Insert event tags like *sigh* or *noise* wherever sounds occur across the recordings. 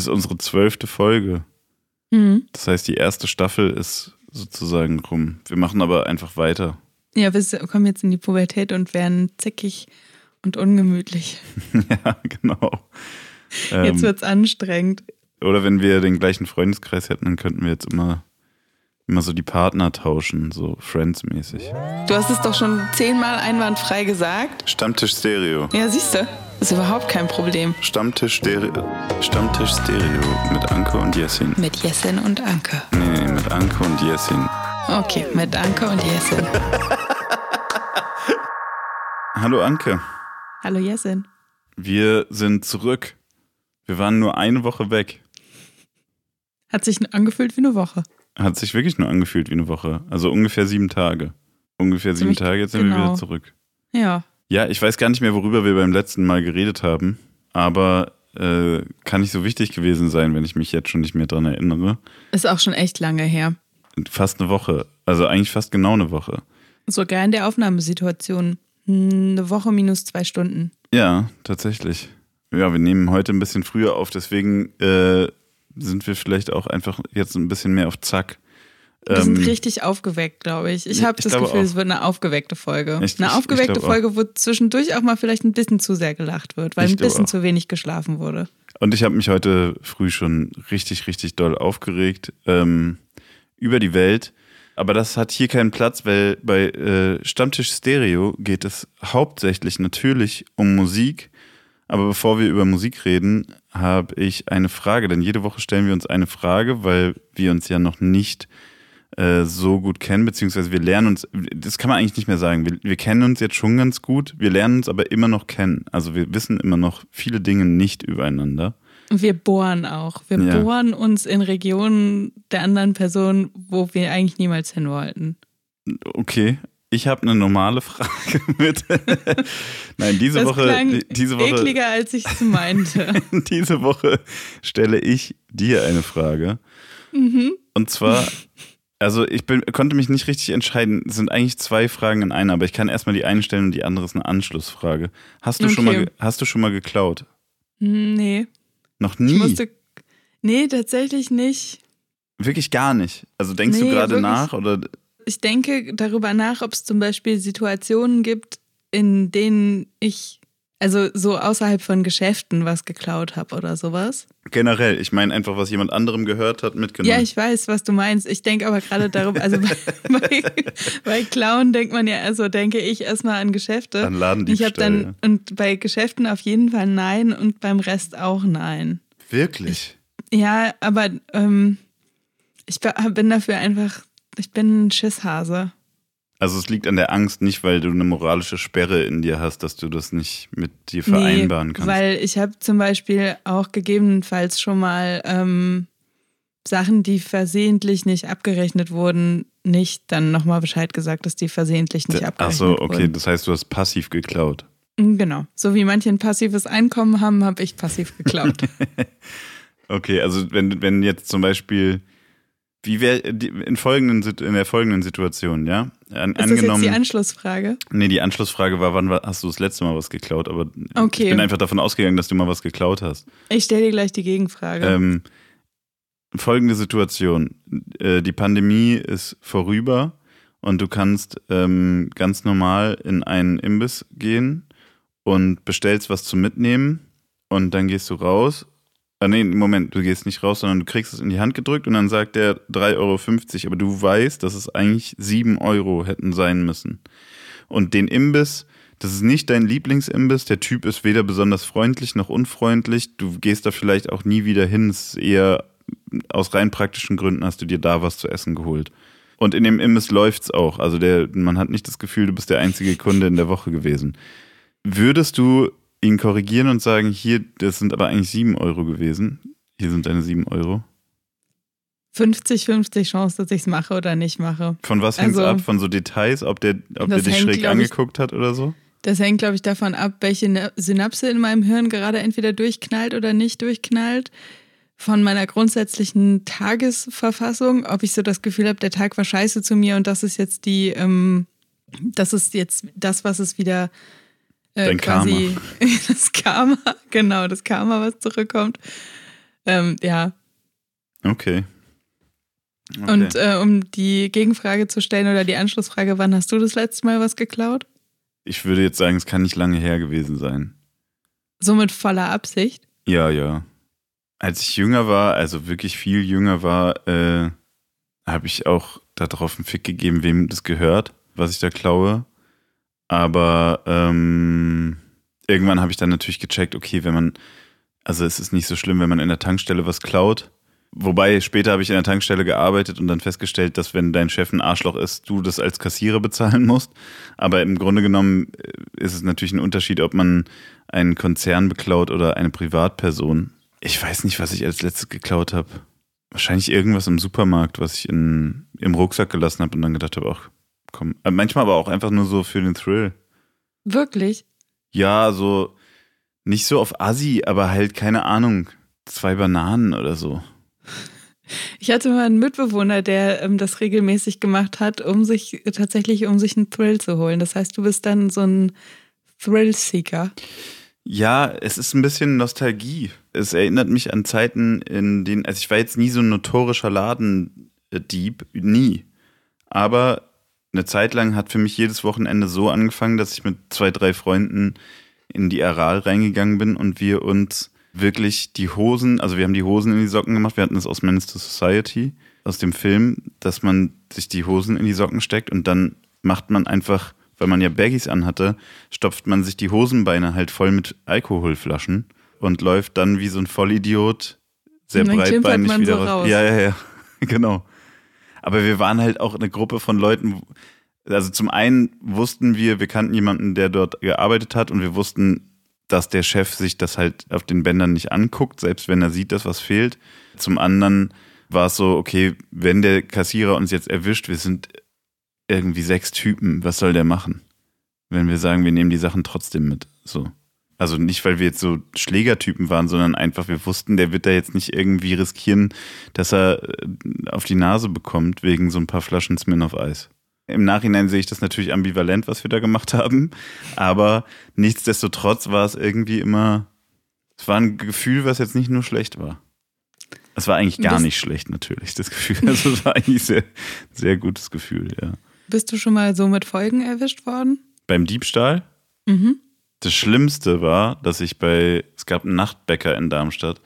Das ist unsere zwölfte Folge. Mhm. Das heißt, die erste Staffel ist sozusagen rum. Wir machen aber einfach weiter. Ja, wir kommen jetzt in die Pubertät und werden zickig und ungemütlich. *laughs* ja, genau. Jetzt Ähm, wird's anstrengend. oder wenn wir den gleichen Freundeskreis hätten, dann könnten wir jetzt immer, immer so die Partner tauschen, so Friends-mäßig. Du hast es doch schon zehnmal einwandfrei gesagt. Stammtisch Stereo. Ja, siehst du, ist überhaupt kein Problem. Stammtisch Stereo. Stammtisch Stereo mit Anke und Jessin. Mit Jessin und Anke. Nee, nee, mit Anke und Jessin. Okay, mit Anke und Jessin. *laughs* Hallo Anke. Hallo Jessin. Wir sind zurück. Wir waren nur eine Woche weg. Hat sich angefühlt wie eine Woche. Hat sich wirklich nur angefühlt wie eine Woche. Also ungefähr sieben Tage. Ungefähr sieben Ziemlich Tage, jetzt sind wir genau. wieder zurück. Ja. Ja, ich weiß gar nicht mehr, worüber wir beim letzten Mal geredet haben, aber äh, kann nicht so wichtig gewesen sein, wenn ich mich jetzt schon nicht mehr dran erinnere. Ist auch schon echt lange her. Fast eine Woche. Also eigentlich fast genau eine Woche. Sogar in der Aufnahmesituation. Hm, Eine Woche minus zwei Stunden. Ja, tatsächlich. Ja, wir nehmen heute ein bisschen früher auf, deswegen äh, sind wir vielleicht auch einfach jetzt ein bisschen mehr auf Zack. Wir sind Ähm, richtig aufgeweckt, glaube ich. Ich habe das Gefühl, auch. es wird eine aufgeweckte Folge. Ich- eine aufgeweckte auch. Folge, wo zwischendurch auch mal vielleicht ein bisschen zu sehr gelacht wird, weil Ich ein bisschen zu wenig geschlafen wurde. Und ich habe mich heute früh schon richtig, richtig doll aufgeregt ähm, über die Welt. Aber das hat hier keinen Platz, weil bei äh, Stammtisch Stereo geht es hauptsächlich natürlich um Musik. Aber bevor wir über Musik reden, habe ich eine Frage. Denn jede Woche stellen wir uns eine Frage, weil wir uns ja noch nicht äh, so gut kennen, beziehungsweise wir lernen uns, das kann man eigentlich nicht mehr sagen. Wir, wir kennen uns jetzt schon ganz gut, wir lernen uns aber immer noch kennen. Also wir wissen immer noch viele Dinge nicht übereinander. Wir bohren auch. Wir Ja. bohren uns in Regionen der anderen Person, wo wir eigentlich niemals hin wollten. Okay, ich habe eine normale Frage *laughs* mit. Nein, diese Das Woche, klang diese Woche, ekliger, als ich es meinte. *laughs* diese Woche stelle ich dir eine Frage. mhm. Und zwar, also ich bin, konnte mich nicht richtig entscheiden. Es sind eigentlich zwei Fragen in einer, aber ich kann erstmal die eine stellen und die andere ist eine Anschlussfrage. Hast du schon mal, Okay. hast du schon mal geklaut? Nee. Noch Ich nie? musste. Nee, tatsächlich nicht. Wirklich gar nicht. Also denkst du Nee, gerade wirklich. nach oder? Ich denke darüber nach, ob es zum Beispiel Situationen gibt, in denen ich, also so außerhalb von Geschäften was geklaut habe oder sowas. Generell, ich meine einfach, was jemand anderem gehört hat, mitgenommen. Ja, ich weiß, was du meinst. Ich denke aber gerade darüber, also *laughs* bei, bei, bei Clown denkt man ja, also denke ich erstmal an Geschäfte. An Ladendiebstahl, Ich habe dann, ja. und bei Geschäften auf jeden Fall nein und beim Rest auch nein. Wirklich? Ja, aber ähm, ich bin dafür einfach, ich bin ein Schisshase. Also es liegt an der Angst, nicht weil du eine moralische Sperre in dir hast, dass du das nicht mit dir vereinbaren kannst. Weil ich habe zum Beispiel auch gegebenenfalls schon mal ähm, Sachen, die versehentlich nicht abgerechnet wurden, nicht dann nochmal Bescheid gesagt, dass die versehentlich nicht Ach abgerechnet so, okay, wurden. das heißt, du hast passiv geklaut. Genau. So wie manche ein passives Einkommen haben, habe ich passiv geklaut. *laughs* Okay, also wenn, wenn jetzt zum Beispiel, wie wäre in folgenden in der folgenden Situation, ja? An, Ist das jetzt angenommen, die Anschlussfrage? nee, die Anschlussfrage war, wann hast du das letzte Mal was geklaut? Aber Okay. ich bin einfach davon ausgegangen, dass du mal was geklaut hast. Ich stelle dir gleich die Gegenfrage. Ähm, folgende Situation: äh, Die Pandemie ist vorüber und du kannst ähm, ganz normal in einen Imbiss gehen und bestellst was zum Mitnehmen und dann gehst du raus. Ah, nee, Moment, du gehst nicht raus, sondern du kriegst es in die Hand gedrückt und dann sagt der 3,50 Euro, aber du weißt, dass es eigentlich 7 Euro hätten sein müssen. Und den Imbiss, das ist nicht dein Lieblingsimbiss. Der Typ ist weder besonders freundlich noch unfreundlich. Du gehst da vielleicht auch nie wieder hin. Es ist eher aus rein praktischen Gründen hast du dir da was zu essen geholt. Und in dem Imbiss läuft's auch. Also der, man hat nicht das Gefühl, du bist der einzige Kunde in der Woche gewesen. Würdest du ihn korrigieren und sagen, hier, das sind aber eigentlich 7 Euro gewesen. Hier sind deine 7 Euro. 50-50 Chance, dass ich es mache oder nicht mache. Von was hängt's Also- ab? Von so Details, ob der, ob der dich hängt, schräg glaub ich- angeguckt hat oder so? Das hängt, glaube ich, davon ab, welche Synapse in meinem Hirn gerade entweder durchknallt oder nicht durchknallt. Von meiner grundsätzlichen Tagesverfassung, ob ich so das Gefühl habe, der Tag war scheiße zu mir und das ist jetzt die, ähm, das ist jetzt das, was es wieder äh, Dein quasi *laughs* das Karma, genau, das Karma, was zurückkommt. Ähm, ja. Okay. okay. Und äh, um die Gegenfrage zu stellen oder die Anschlussfrage, wann hast du das letzte Mal was geklaut? Ich würde jetzt sagen, es kann nicht lange her gewesen sein. So mit voller Absicht? Ja, ja. Als ich jünger war, also wirklich viel jünger war, äh, habe ich auch darauf einen Fick gegeben, wem das gehört, was ich da klaue. Aber ähm, irgendwann habe ich dann natürlich gecheckt, okay, wenn man, also es ist nicht so schlimm, wenn man in der Tankstelle was klaut. Wobei später habe ich in der Tankstelle gearbeitet und dann festgestellt, dass wenn dein Chef ein Arschloch ist, du das als Kassierer bezahlen musst. Aber im Grunde genommen äh, ist es natürlich ein Unterschied, ob man einen Konzern beklaut oder eine Privatperson. Ich weiß nicht, was ich als letztes geklaut habe. Wahrscheinlich irgendwas im Supermarkt, was ich in, im Rucksack gelassen habe und dann gedacht habe, ach komm. Äh, manchmal aber auch einfach nur so für den Thrill. Wirklich? Ja, so nicht so auf Assi, aber halt keine Ahnung, zwei Bananen oder so. Ich hatte mal einen Mitbewohner, der ähm, das regelmäßig gemacht hat, um sich tatsächlich um sich einen Thrill zu holen. Das heißt, du bist dann so ein Thrill-Seeker. Ja, es ist ein bisschen Nostalgie. Es erinnert mich an Zeiten, in denen, also ich war jetzt nie so ein notorischer Ladendieb, nie. Aber eine Zeit lang hat für mich jedes Wochenende so angefangen, dass ich mit zwei, drei Freunden in die Aral reingegangen bin und wir uns wirklich die Hosen, also wir haben die Hosen in die Socken gemacht, wir hatten das aus Menace to Society, aus dem Film, dass man sich die Hosen in die Socken steckt und dann macht man einfach, weil man ja Baggies anhatte, stopft man sich die Hosenbeine halt voll mit Alkoholflaschen und läuft dann wie so ein Vollidiot sehr breitbeinig wieder so raus. Ja, ja, ja, *laughs* genau. Aber wir waren halt auch eine Gruppe von Leuten, also zum einen wussten wir, wir kannten jemanden, der dort gearbeitet hat und wir wussten, dass der Chef sich das halt auf den Bändern nicht anguckt, selbst wenn er sieht, dass was fehlt. Zum anderen war es so, okay, wenn der Kassierer uns jetzt erwischt, wir sind irgendwie sechs Typen, was soll der machen? Wenn wir sagen, wir nehmen die Sachen trotzdem mit. So. Also nicht, weil wir jetzt so Schlägertypen waren, sondern einfach, wir wussten, der wird da jetzt nicht irgendwie riskieren, dass er äh, auf die Nase bekommt wegen so ein paar Flaschen Smirnoff Eis. Im Nachhinein sehe ich das natürlich ambivalent, was wir da gemacht haben. Aber nichtsdestotrotz war es irgendwie immer, es war ein Gefühl, was jetzt nicht nur schlecht war. Es war eigentlich gar nicht schlecht, natürlich, das Gefühl. *laughs* Also es war eigentlich sehr, sehr gutes Gefühl, ja. Bist du schon mal so mit Folgen erwischt worden? Beim Diebstahl? Mhm. Das Schlimmste war, dass ich bei, es gab einen Nachtbäcker in Darmstadt,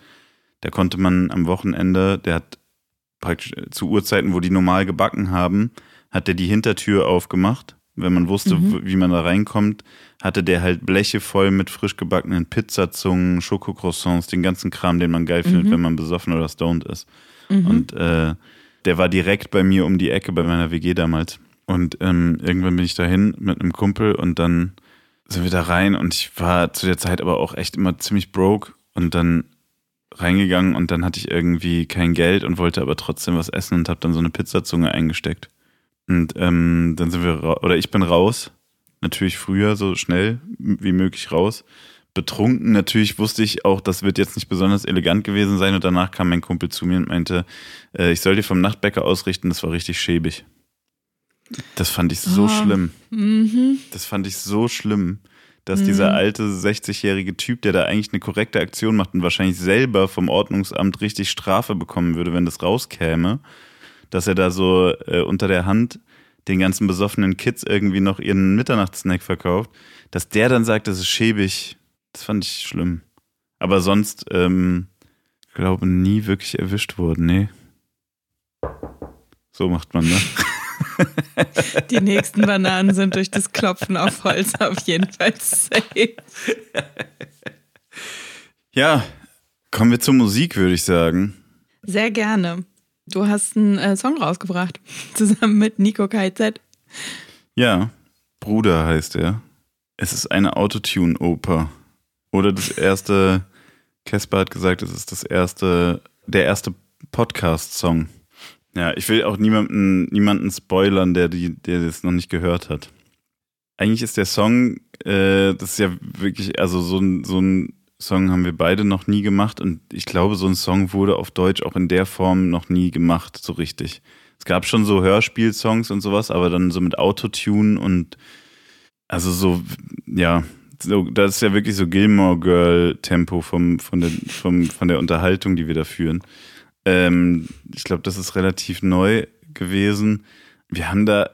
da konnte man am Wochenende, der hat praktisch zu Uhrzeiten, wo die normal gebacken haben, hat der die Hintertür aufgemacht. Wenn man wusste, mhm. wie man da reinkommt, hatte der halt Bleche voll mit frisch gebackenen Pizzazungen, Schokocroissants, den ganzen Kram, den man geil mhm. findet, wenn man besoffen oder stoned ist. Mhm. Und äh, der war direkt bei mir um die Ecke bei meiner WG damals. Und ähm, irgendwann bin ich dahin mit einem Kumpel und dann sind wir da rein und ich war zu der Zeit aber auch echt immer ziemlich broke und dann reingegangen und dann hatte ich irgendwie kein Geld und wollte aber trotzdem was essen und habe dann so eine Pizzazunge eingesteckt. Und ähm, dann sind wir, oder ich bin raus, natürlich früher, so schnell wie möglich raus. Betrunken, natürlich wusste ich auch, das wird jetzt nicht besonders elegant gewesen sein. Und danach kam mein Kumpel zu mir und meinte, äh, ich soll dir vom Nachtbäcker ausrichten, das war richtig schäbig. Das fand ich so oh. schlimm. Mhm. Das fand ich so schlimm, dass mhm. dieser alte 60-jährige Typ, der da eigentlich eine korrekte Aktion macht und wahrscheinlich selber vom Ordnungsamt richtig Strafe bekommen würde, wenn das rauskäme, dass er da so äh, unter der Hand den ganzen besoffenen Kids irgendwie noch ihren Mitternachtssnack verkauft, dass der dann sagt, das ist schäbig, das fand ich schlimm. Aber sonst, ähm, glaube nie wirklich erwischt worden, nee. So macht man, ne? *laughs* Die nächsten Bananen sind durch das Klopfen auf Holz auf jeden Fall safe. Ja, kommen wir zur Musik, würde ich sagen. Sehr gerne. Du hast einen äh, Song rausgebracht, *laughs* zusammen mit Nico KZ. Ja, Bruder heißt er. Es ist eine Autotune-Oper. Oder das erste, Casper hat gesagt, es ist das erste, der erste Podcast-Song. Ja, ich will auch niemanden, niemanden spoilern, der, die, der das noch nicht gehört hat. Eigentlich ist der Song, äh, das ist ja wirklich, also so ein, so ein Song haben wir beide noch nie gemacht und ich glaube, so ein Song wurde auf Deutsch auch in der Form noch nie gemacht, so richtig. Es gab schon so Hörspielsongs und sowas, aber dann so mit Autotune und also so, ja, so, das ist ja wirklich so Gilmore Girl Tempo vom, von, der, vom, von der Unterhaltung, die wir da führen. Ähm, ich glaube, das ist relativ neu gewesen. Wir haben da,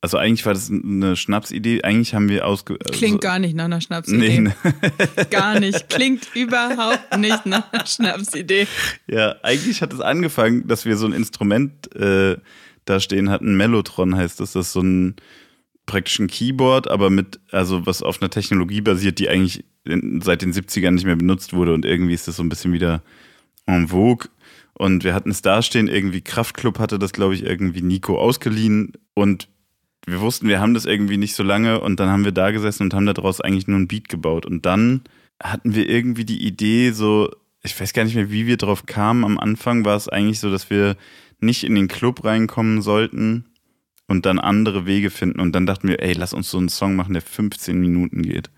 also eigentlich war das eine Schnapsidee. Eigentlich haben wir ausge. Klingt also, gar nicht nach einer Schnapsidee. Nee. *laughs* gar nicht. Klingt überhaupt nicht nach einer Schnapsidee. Ja, eigentlich hat es angefangen, dass wir so ein Instrument äh, da stehen hatten. Mellotron heißt das. Das ist so ein praktisch ein Keyboard, aber mit, also was auf einer Technologie basiert, die eigentlich seit den 70ern nicht mehr benutzt wurde und irgendwie ist das so ein bisschen wieder en vogue. Und wir hatten es dastehen, irgendwie Kraftclub hatte das, glaube ich, irgendwie Nico ausgeliehen und wir wussten, wir haben das irgendwie nicht so lange und dann haben wir da gesessen und haben daraus eigentlich nur ein Beat gebaut. Und dann hatten wir irgendwie die Idee, so, ich weiß gar nicht mehr, wie wir drauf kamen. Am Anfang war es eigentlich so, dass wir nicht in den Club reinkommen sollten, und dann andere Wege finden. Und dann dachten wir, ey, lass uns so einen Song machen, der 15 Minuten geht.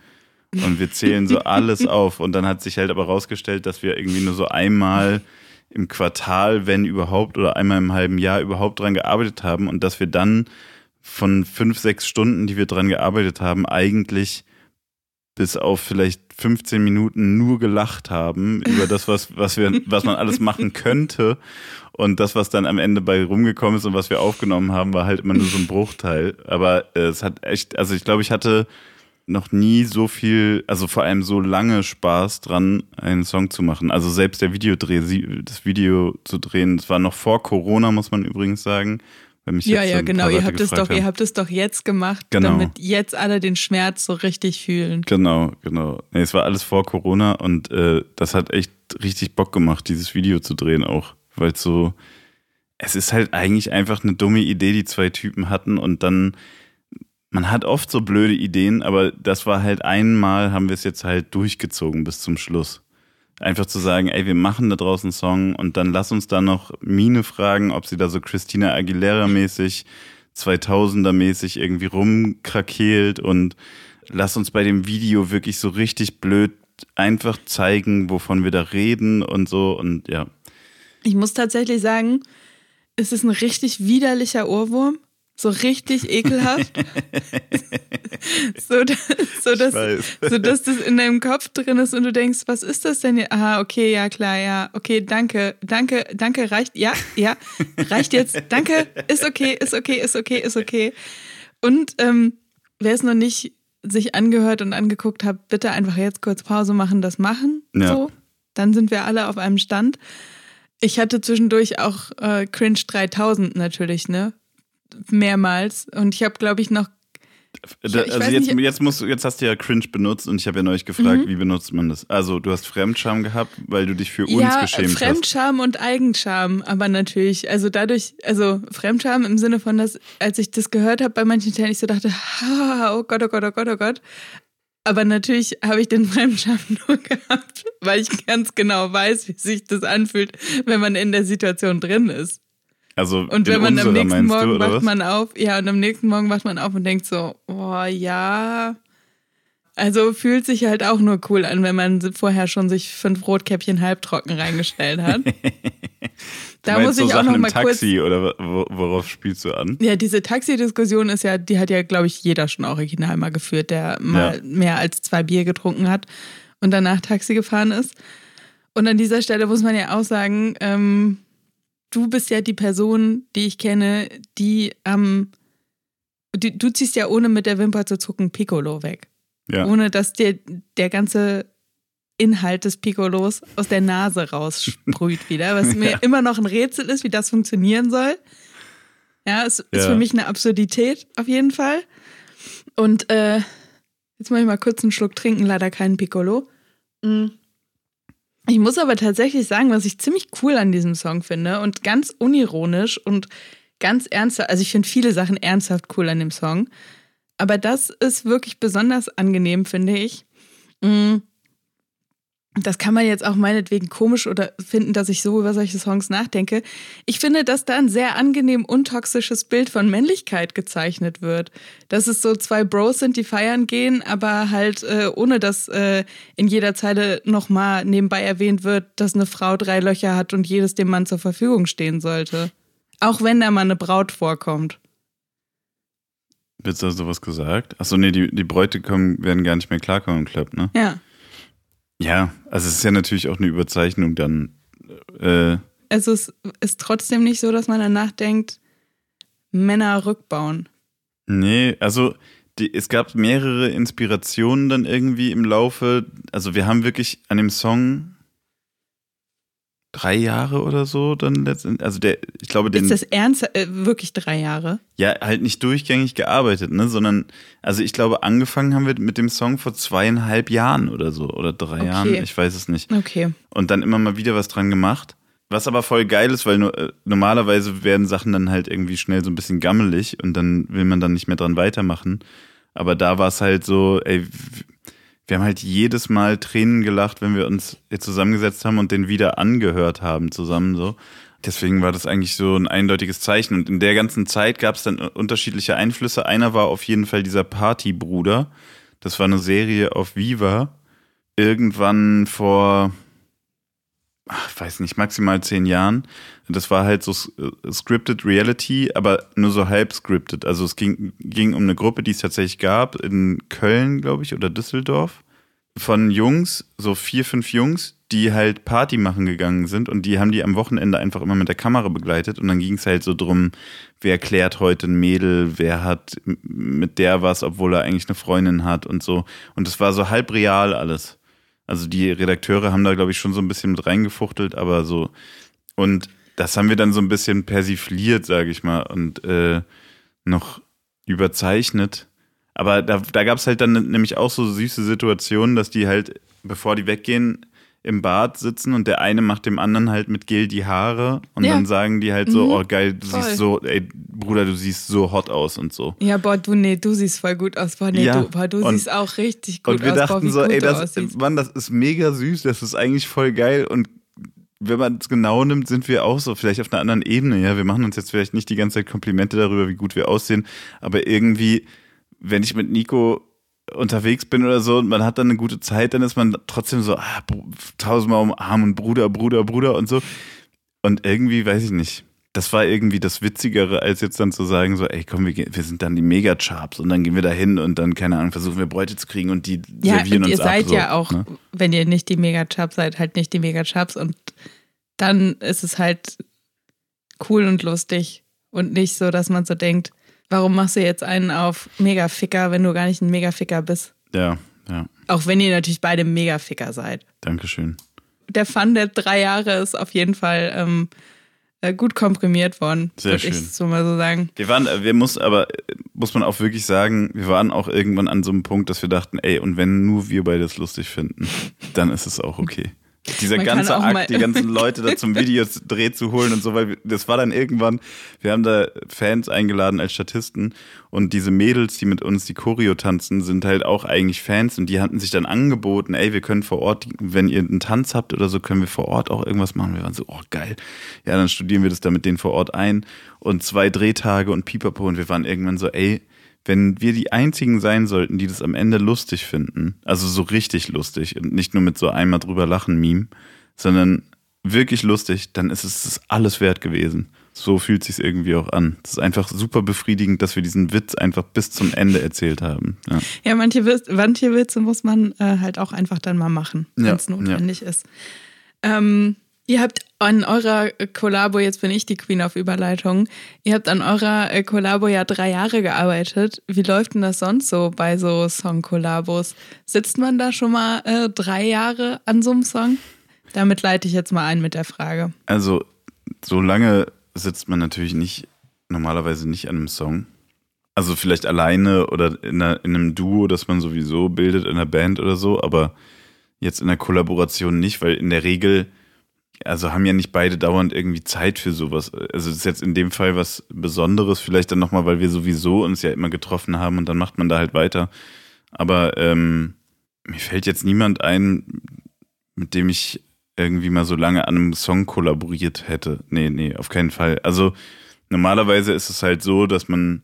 Und wir zählen so *laughs* alles auf. Und dann hat sich halt aber rausgestellt, dass wir irgendwie nur so einmal im Quartal, wenn überhaupt, oder einmal im halben Jahr überhaupt dran gearbeitet haben und dass wir dann von fünf, sechs Stunden, die wir dran gearbeitet haben, eigentlich bis auf vielleicht 15 Minuten nur gelacht haben über das, was, was, wir, was man alles machen könnte. Und das, was dann am Ende bei rumgekommen ist und was wir aufgenommen haben, war halt immer nur so ein Bruchteil. Aber äh, es hat echt, also ich glaube, ich hatte noch nie so viel, also vor allem so lange Spaß dran, einen Song zu machen. Also selbst der Videodreh, das Video zu drehen, das war noch vor Corona, muss man übrigens sagen. ja, ja, genau. Ihr habt es doch, haben. ihr habt es doch jetzt gemacht, genau. damit jetzt alle den Schmerz so richtig fühlen. Genau, genau. Nee, es war alles vor Corona und äh, das hat echt richtig Bock gemacht, dieses Video zu drehen auch weil so, es ist halt eigentlich einfach eine dumme Idee, die zwei Typen hatten und dann, man hat oft so blöde Ideen, aber das war halt einmal, haben wir es jetzt halt durchgezogen bis zum Schluss. Einfach zu sagen, ey, wir machen da draußen einen Song und dann lass uns da noch Mine fragen, ob sie da so Christina Aguilera-mäßig, 2000er-mäßig irgendwie rumkrakeelt und lass uns bei dem Video wirklich so richtig blöd einfach zeigen, wovon wir da reden und so und ja. Ich muss tatsächlich sagen, es ist ein richtig widerlicher Ohrwurm. So richtig ekelhaft. *laughs* so, so, dass, so dass das in deinem Kopf drin ist und du denkst, was ist das denn hier? Aha, okay, ja, klar, ja. Okay, danke, danke, danke, reicht. Ja, ja, reicht jetzt. Danke, ist okay, ist okay, ist okay, ist okay. Und ähm, wer es noch nicht sich angehört und angeguckt hat, bitte einfach jetzt kurz Pause machen, das machen. Ja. So, dann sind wir alle auf einem Stand. Ich hatte zwischendurch auch äh, Cringe 3000 natürlich, ne? Mehrmals. Und ich habe, glaube ich, noch. Ich, ich also jetzt, nicht, jetzt, musst, jetzt hast du ja Cringe benutzt und ich habe ja neulich gefragt, mhm. wie benutzt man das? Also du hast Fremdscham gehabt, weil du dich für uns ja, geschämt Fremdscham hast. Fremdscham und Eigenscham, aber natürlich, also dadurch, also Fremdscham im Sinne von, dass als ich das gehört habe bei manchen Teilen, ich so dachte, *laughs* oh Gott, oh Gott, oh Gott, oh Gott. Aber natürlich habe ich den *laughs* Fremdscham nur gehabt, weil ich ganz genau weiß, wie sich das anfühlt, wenn man in der Situation drin ist. Also und wenn man am nächsten Morgen du, wacht man auf, ja, und am nächsten Morgen wacht man auf und denkt so, oh ja. Also fühlt sich halt auch nur cool an, wenn man vorher schon sich fünf Rotkäppchen halbtrocken reingestellt hat. *laughs* da muss ich so auch Sachen noch mal im Taxi kurz, oder worauf spielst du an? Ja, diese Taxi-Diskussion ist ja, die hat ja, glaube ich, jeder schon original mal geführt, der mal ja. mehr als zwei Bier getrunken hat und danach Taxi gefahren ist. Und an dieser Stelle muss man ja auch sagen, ähm, du bist ja die Person, die ich kenne, die am, ähm, du ziehst ja ohne mit der Wimper zu zucken Piccolo weg. Ja. Ohne dass dir der ganze Inhalt des Piccolos aus der Nase raussprüht *laughs* wieder, was mir ja. immer noch ein Rätsel ist, wie das funktionieren soll. Ja, es ja. ist für mich eine Absurdität auf jeden Fall. Und äh, jetzt mache ich mal kurz einen Schluck trinken, leider keinen Piccolo. Mm. Ich muss aber tatsächlich sagen, was ich ziemlich cool an diesem Song finde und ganz unironisch und ganz ernsthaft, also ich finde viele Sachen ernsthaft cool an dem Song, aber das ist wirklich besonders angenehm, finde ich. Mm das kann man jetzt auch meinetwegen komisch oder finden, dass ich so über solche Songs nachdenke. Ich finde, dass da ein sehr angenehm untoxisches Bild von Männlichkeit gezeichnet wird. Dass es so zwei Bros sind, die feiern gehen, aber halt äh, ohne dass äh, in jeder Zeile nochmal nebenbei erwähnt wird, dass eine Frau drei Löcher hat und jedes dem Mann zur Verfügung stehen sollte. Auch wenn da mal eine Braut vorkommt. Wird da sowas gesagt? Achso, nee, die, die Bräute kommen, werden gar nicht mehr klarkommen im Club, ne? Ja. Ja, also es ist ja natürlich auch eine Überzeichnung dann. Äh, Also es ist trotzdem nicht so, dass man danach denkt, Männer rückbauen. nee, also die, es gab mehrere Inspirationen dann irgendwie im Laufe. Also wir haben wirklich an dem Song drei Jahre oder so dann letztendlich, also der, ich glaube, den. Ist das ernst? Äh, wirklich drei Jahre? Ja, halt nicht durchgängig gearbeitet, ne, sondern, also ich glaube, angefangen haben wir mit dem Song vor zweieinhalb Jahren oder so, oder drei Okay. Jahren, ich weiß es nicht. Okay. Und dann immer mal wieder was dran gemacht. Was aber voll geil ist, weil no, äh, normalerweise werden Sachen dann halt irgendwie schnell so ein bisschen gammelig und dann will man dann nicht mehr dran weitermachen. Aber da war es halt so, ey, wir haben halt jedes Mal Tränen gelacht, wenn wir uns zusammengesetzt haben und den wieder angehört haben zusammen so. Deswegen war das eigentlich so ein eindeutiges Zeichen. Und in der ganzen Zeit gab es dann unterschiedliche Einflüsse. Einer war auf jeden Fall dieser Partybruder. Das war eine Serie auf Viva. Irgendwann vor, ach, weiß nicht, maximal zehn Jahren. Das war halt so äh, scripted Reality, aber nur so halb scripted. Also es ging, ging um eine Gruppe, die es tatsächlich gab, in Köln, glaube ich, oder Düsseldorf. Von Jungs, so vier, fünf Jungs, die halt Party machen gegangen sind und die haben die am Wochenende einfach immer mit der Kamera begleitet und dann ging es halt so drum, wer klärt heute ein Mädel, wer hat mit der was, obwohl er eigentlich eine Freundin hat und so. Und es war so halb real alles. Also die Redakteure haben da, glaube ich, schon so ein bisschen mit reingefuchtelt, aber so. Und das haben wir dann so ein bisschen persifliert, sage ich mal, und äh, noch überzeichnet. Aber da, da gab es halt dann nämlich auch so süße Situationen, dass die halt, bevor die weggehen, im Bad sitzen und der eine macht dem anderen halt mit Gel die Haare und Ja. dann sagen die halt so, Mhm. oh geil, du Voll. siehst so, ey, Bruder, du siehst so hot aus und so. Ja, boah, du, nee, du siehst voll gut aus. Boah, nee, Ja, du, boah, du und- siehst auch richtig gut Und wir aus. boah, dachten wie so, ey, das, aussiehst. Mann, das ist mega süß, das ist eigentlich voll geil und wenn man es genau nimmt, sind wir auch so, vielleicht auf einer anderen Ebene, ja. Wir machen uns jetzt vielleicht nicht die ganze Zeit Komplimente darüber, wie gut wir aussehen, aber irgendwie, wenn ich mit Nico unterwegs bin oder so und man hat dann eine gute Zeit, dann ist man trotzdem so, ah, tausendmal umarmen, Bruder, Bruder, Bruder und so. Und irgendwie, weiß ich nicht. Das war irgendwie das Witzigere, als jetzt dann zu sagen, so, ey, komm, wir, wir sind dann die Mega-Charps und dann gehen wir da hin und dann, keine Ahnung, versuchen wir Bräute zu kriegen und die Ja, servieren und uns ihr seid ab. so, ja auch, Ne? wenn ihr nicht die Mega-Chubs seid, halt nicht die Mega-Chubs und dann ist es halt cool und lustig und nicht so, dass man so denkt, warum machst du jetzt einen auf Mega-Ficker, wenn du gar nicht ein Mega-Ficker bist? Ja, ja, Auch wenn ihr natürlich beide Mega-Ficker seid. danke schön. Der Fun der drei Jahre ist auf jeden Fall ähm, äh, gut komprimiert worden, Sehr würde ich schön. so mal so sagen. Wir waren, wir muss aber, äh, muss man auch wirklich sagen, wir waren auch irgendwann an so einem Punkt, dass wir dachten, ey, und wenn nur wir beide es lustig finden, dann ist es auch okay. Dieser Man ganze Akt, die ganzen Leute da zum *laughs* Videodreh zu holen und so, weil das war dann irgendwann, wir haben da Fans eingeladen als Statisten und diese Mädels, die mit uns die Choreo tanzen, sind halt auch eigentlich Fans und die hatten sich dann angeboten, ey, wir können vor Ort, wenn ihr einen Tanz habt oder so, können wir vor Ort auch irgendwas machen. Wir waren so, oh geil. Ja, dann studieren wir das da mit denen vor Ort ein und zwei Drehtage und Pipapo und wir waren irgendwann so, ey, wenn wir die einzigen sein sollten, die das am Ende lustig finden, also so richtig lustig und nicht nur mit so einmal drüber lachen Meme, sondern wirklich lustig, dann ist es das alles wert gewesen. So fühlt sich irgendwie auch an. Es ist einfach super befriedigend, dass wir diesen Witz einfach bis zum Ende erzählt haben. Ja. Ja, manche, Witz, manche Witze muss man äh, halt auch einfach dann mal machen, Ja, wenn es notwendig ist. Ähm, ihr habt an eurer äh, Kollabo, jetzt bin ich die Queen auf Überleitung, ihr habt an eurer äh, Kollabo ja drei Jahre gearbeitet. Wie läuft denn das sonst so bei so Song-Kollabos? Sitzt man da schon mal äh, drei Jahre an so einem Song? Damit leite ich jetzt mal ein mit der Frage. Also, so lange sitzt man natürlich nicht, normalerweise nicht an einem Song. Also vielleicht alleine oder in, einer, in einem Duo, das man sowieso bildet in einer Band oder so, aber jetzt in der Kollaboration nicht, weil in der Regel, also haben ja nicht beide dauernd irgendwie Zeit für sowas. Also das ist jetzt in dem Fall was Besonderes, vielleicht dann nochmal, weil wir sowieso uns ja immer getroffen haben und dann macht man da halt weiter. Aber ähm, mir fällt jetzt niemand ein, mit dem ich irgendwie mal so lange an einem Song kollaboriert hätte. Nee, nee, auf keinen Fall. Also normalerweise ist es halt so, dass man,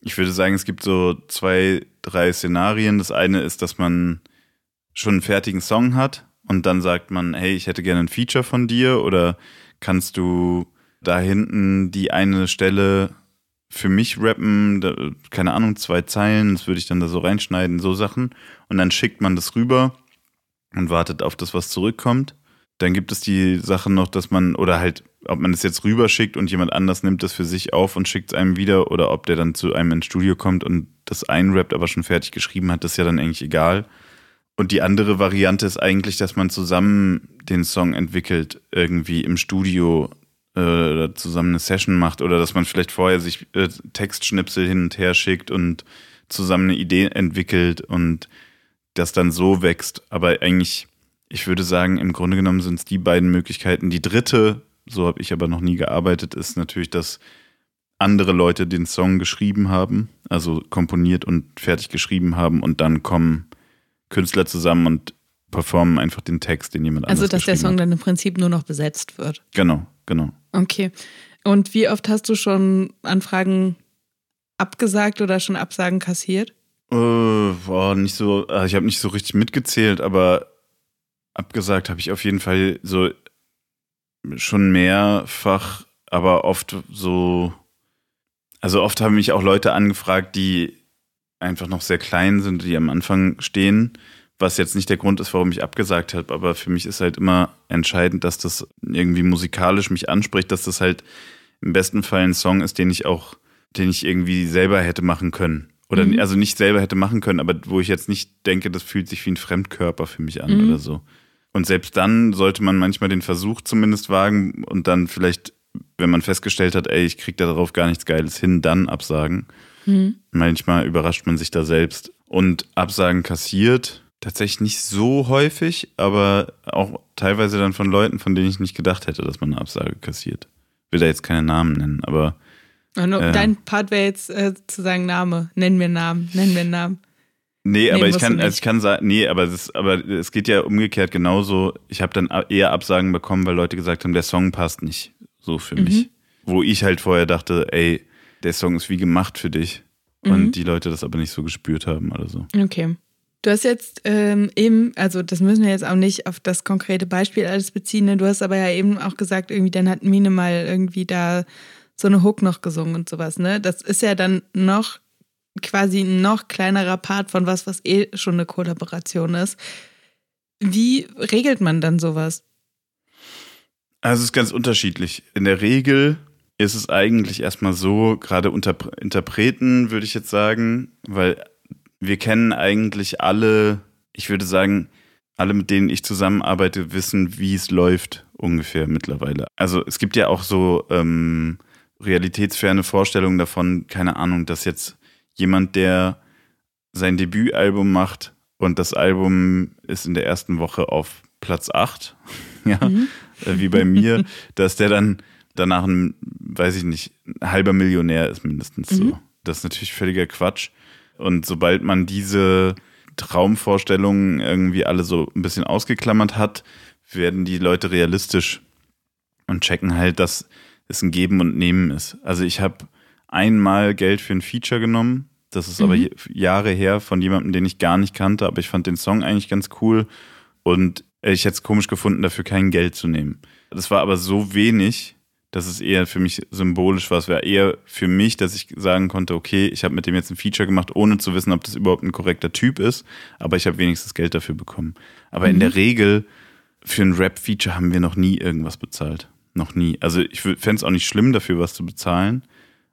ich würde sagen, es gibt so zwei, drei Szenarien. Das eine ist, dass man schon einen fertigen Song hat und dann sagt man, hey, ich hätte gerne ein Feature von dir oder kannst du da hinten die eine Stelle für mich rappen, da, keine Ahnung, zwei Zeilen, das würde ich dann da so reinschneiden, so Sachen. Und dann schickt man das rüber und wartet auf das, was zurückkommt. Dann gibt es die Sachen noch, dass man, oder halt, ob man es jetzt rüberschickt und jemand anders nimmt das für sich auf und schickt es einem wieder, oder ob der dann zu einem ins Studio kommt und das einrappt, aber schon fertig geschrieben hat, das ist ja dann eigentlich egal. Und die andere Variante ist eigentlich, dass man zusammen den Song entwickelt, irgendwie im Studio äh, zusammen eine Session macht oder dass man vielleicht vorher sich äh, Textschnipsel hin und her schickt und zusammen eine Idee entwickelt und das dann so wächst. Aber eigentlich, ich würde sagen, im Grunde genommen sind es die beiden Möglichkeiten. Die dritte, so habe ich aber noch nie gearbeitet, ist natürlich, dass andere Leute den Song geschrieben haben, also komponiert und fertig geschrieben haben und dann kommen Künstler zusammen und performen einfach den Text, den jemand also, Also, dass der Song hat. dann im Prinzip nur noch besetzt wird. Genau, genau. Okay. Und wie oft hast du schon Anfragen abgesagt oder schon Absagen kassiert? Äh, boah, nicht so, also ich habe nicht so richtig mitgezählt, aber abgesagt habe ich auf jeden Fall so schon mehrfach, aber oft so, also oft haben mich auch Leute angefragt, die einfach noch sehr klein sind, die am Anfang stehen, was jetzt nicht der Grund ist, warum ich abgesagt habe, aber für mich ist halt immer entscheidend, dass das irgendwie musikalisch mich anspricht, dass das halt im besten Fall ein Song ist, den ich auch, den ich irgendwie selber hätte machen können. Oder Mhm. also nicht selber hätte machen können, aber wo ich jetzt nicht denke, das fühlt sich wie ein Fremdkörper für mich an Mhm. oder so. Und selbst dann sollte man manchmal den Versuch zumindest wagen und dann vielleicht, wenn man festgestellt hat, ey, ich krieg da darauf gar nichts Geiles hin, dann absagen. Mhm. Manchmal überrascht man sich da selbst. Und Absagen kassiert tatsächlich nicht so häufig, aber auch teilweise dann von Leuten, von denen ich nicht gedacht hätte, dass man eine Absage kassiert. Will da jetzt keine Namen nennen, aber Äh. Dein Part wäre jetzt äh, zu sagen Name. Nenn mir einen Namen. Nenn mir einen Namen. Nee, aber ich kann, also ich kann sagen, nee, aber es, aber es geht ja umgekehrt genauso. Ich habe dann eher Absagen bekommen, weil Leute gesagt haben, der Song passt nicht so für Mhm. mich. Wo ich halt vorher dachte, ey, der Song ist wie gemacht für dich. Mhm. Und die Leute das aber nicht so gespürt haben oder so. Okay. Du hast jetzt ähm, eben, also das müssen wir jetzt auch nicht auf das konkrete Beispiel alles beziehen, ne? du hast aber ja eben auch gesagt, irgendwie dann hat Mine mal irgendwie da so eine Hook noch gesungen und sowas, ne? Das ist ja dann noch quasi ein noch kleinerer Part von was, was eh schon eine Kollaboration ist. Wie regelt man dann sowas? Also es ist ganz unterschiedlich. In der Regel ist es eigentlich erstmal so, gerade unter Interpreten würde ich jetzt sagen, weil wir kennen eigentlich alle, ich würde sagen, alle, mit denen ich zusammenarbeite, wissen, wie es läuft ungefähr mittlerweile. Also es gibt ja auch so ähm, realitätsferne Vorstellungen davon, keine Ahnung, dass jetzt jemand, der sein Debütalbum macht und das Album ist in der ersten Woche auf Platz 8, *laughs* ja, äh, wie bei mir, *laughs* dass der dann danach ein, weiß ich nicht, ein halber Millionär ist mindestens so. Mhm. Das ist natürlich völliger Quatsch. Und sobald man diese Traumvorstellungen irgendwie alle so ein bisschen ausgeklammert hat, werden die Leute realistisch und checken halt, dass es ein Geben und Nehmen ist. Also ich habe einmal Geld für ein Feature genommen. Das ist aber Mhm. je- Jahre her von jemandem, den ich gar nicht kannte, aber ich fand den Song eigentlich ganz cool und ich hätte es komisch gefunden, dafür kein Geld zu nehmen. Das war aber so wenig, dass es eher für mich symbolisch war. Es war eher für mich, dass ich sagen konnte, okay, ich habe mit dem jetzt ein Feature gemacht, ohne zu wissen, ob das überhaupt ein korrekter Typ ist, aber ich habe wenigstens Geld dafür bekommen. Aber in Mhm. der Regel für ein Rap-Feature haben wir noch nie irgendwas bezahlt. Noch nie. Also ich fände es auch nicht schlimm, dafür was zu bezahlen,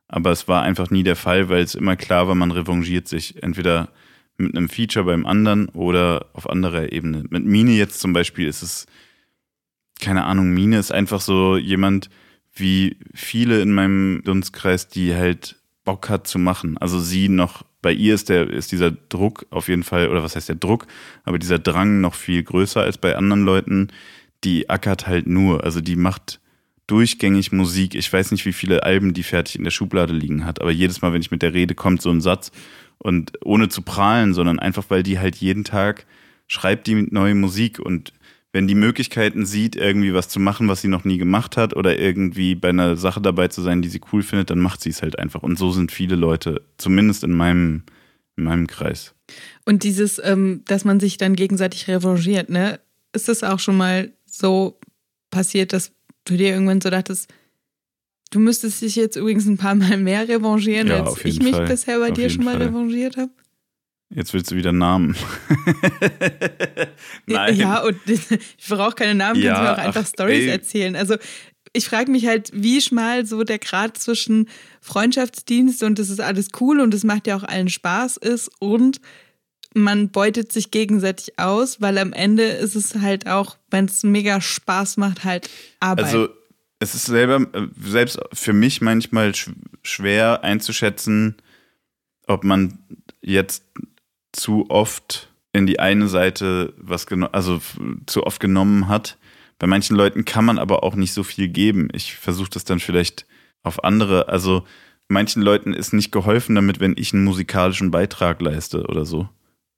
aber es war einfach nie der Fall, weil es immer klar war, man revanchiert sich. Entweder mit einem Feature beim anderen oder auf anderer Ebene. Mit Mine jetzt zum Beispiel ist es, keine Ahnung, Mine ist einfach so jemand wie viele in meinem Dunstkreis, die halt Bock hat zu machen. Also sie noch, bei ihr ist der, ist dieser Druck auf jeden Fall, oder was heißt der Druck, aber dieser Drang noch viel größer als bei anderen Leuten, die ackert halt nur. Also die macht durchgängig Musik. Ich weiß nicht, wie viele Alben die fertig in der Schublade liegen hat, aber jedes Mal, wenn ich mit der rede, kommt so ein Satz. Und ohne zu prahlen, sondern einfach, weil die halt jeden Tag schreibt die neue Musik und wenn die Möglichkeiten sieht, irgendwie was zu machen, was sie noch nie gemacht hat oder irgendwie bei einer Sache dabei zu sein, die sie cool findet, dann macht sie es halt einfach. Und so sind viele Leute, zumindest in meinem, in meinem Kreis. Und dieses, ähm, dass man sich dann gegenseitig revanchiert, ne? Ist das auch schon mal so passiert, dass du dir irgendwann so dachtest, Du müsstest dich jetzt übrigens ein paar Mal mehr revanchieren, Ja, als ich mich Fall. bisher bei Auf dir schon mal Fall. revanchiert habe. Jetzt willst du wieder Namen. *laughs* Nein. Ja, und *laughs* ich brauche keine Namen, Ja, kannst mir auch einfach ach, Stories erzählen. Also ich frage mich halt, wie schmal so der Grad zwischen Freundschaftsdienst und das ist alles cool und es macht ja auch allen Spaß ist und man beutet sich gegenseitig aus, weil am Ende ist es halt auch, wenn es mega Spaß macht, halt Arbeit. Also es ist selber, selbst für mich manchmal sch schwer einzuschätzen, ob man jetzt zu oft in die eine Seite was geno also zu oft genommen hat. Bei manchen Leuten kann man aber auch nicht so viel geben. Ich versuche das dann vielleicht auf andere, also manchen Leuten ist nicht geholfen damit, wenn ich einen musikalischen Beitrag leiste oder so.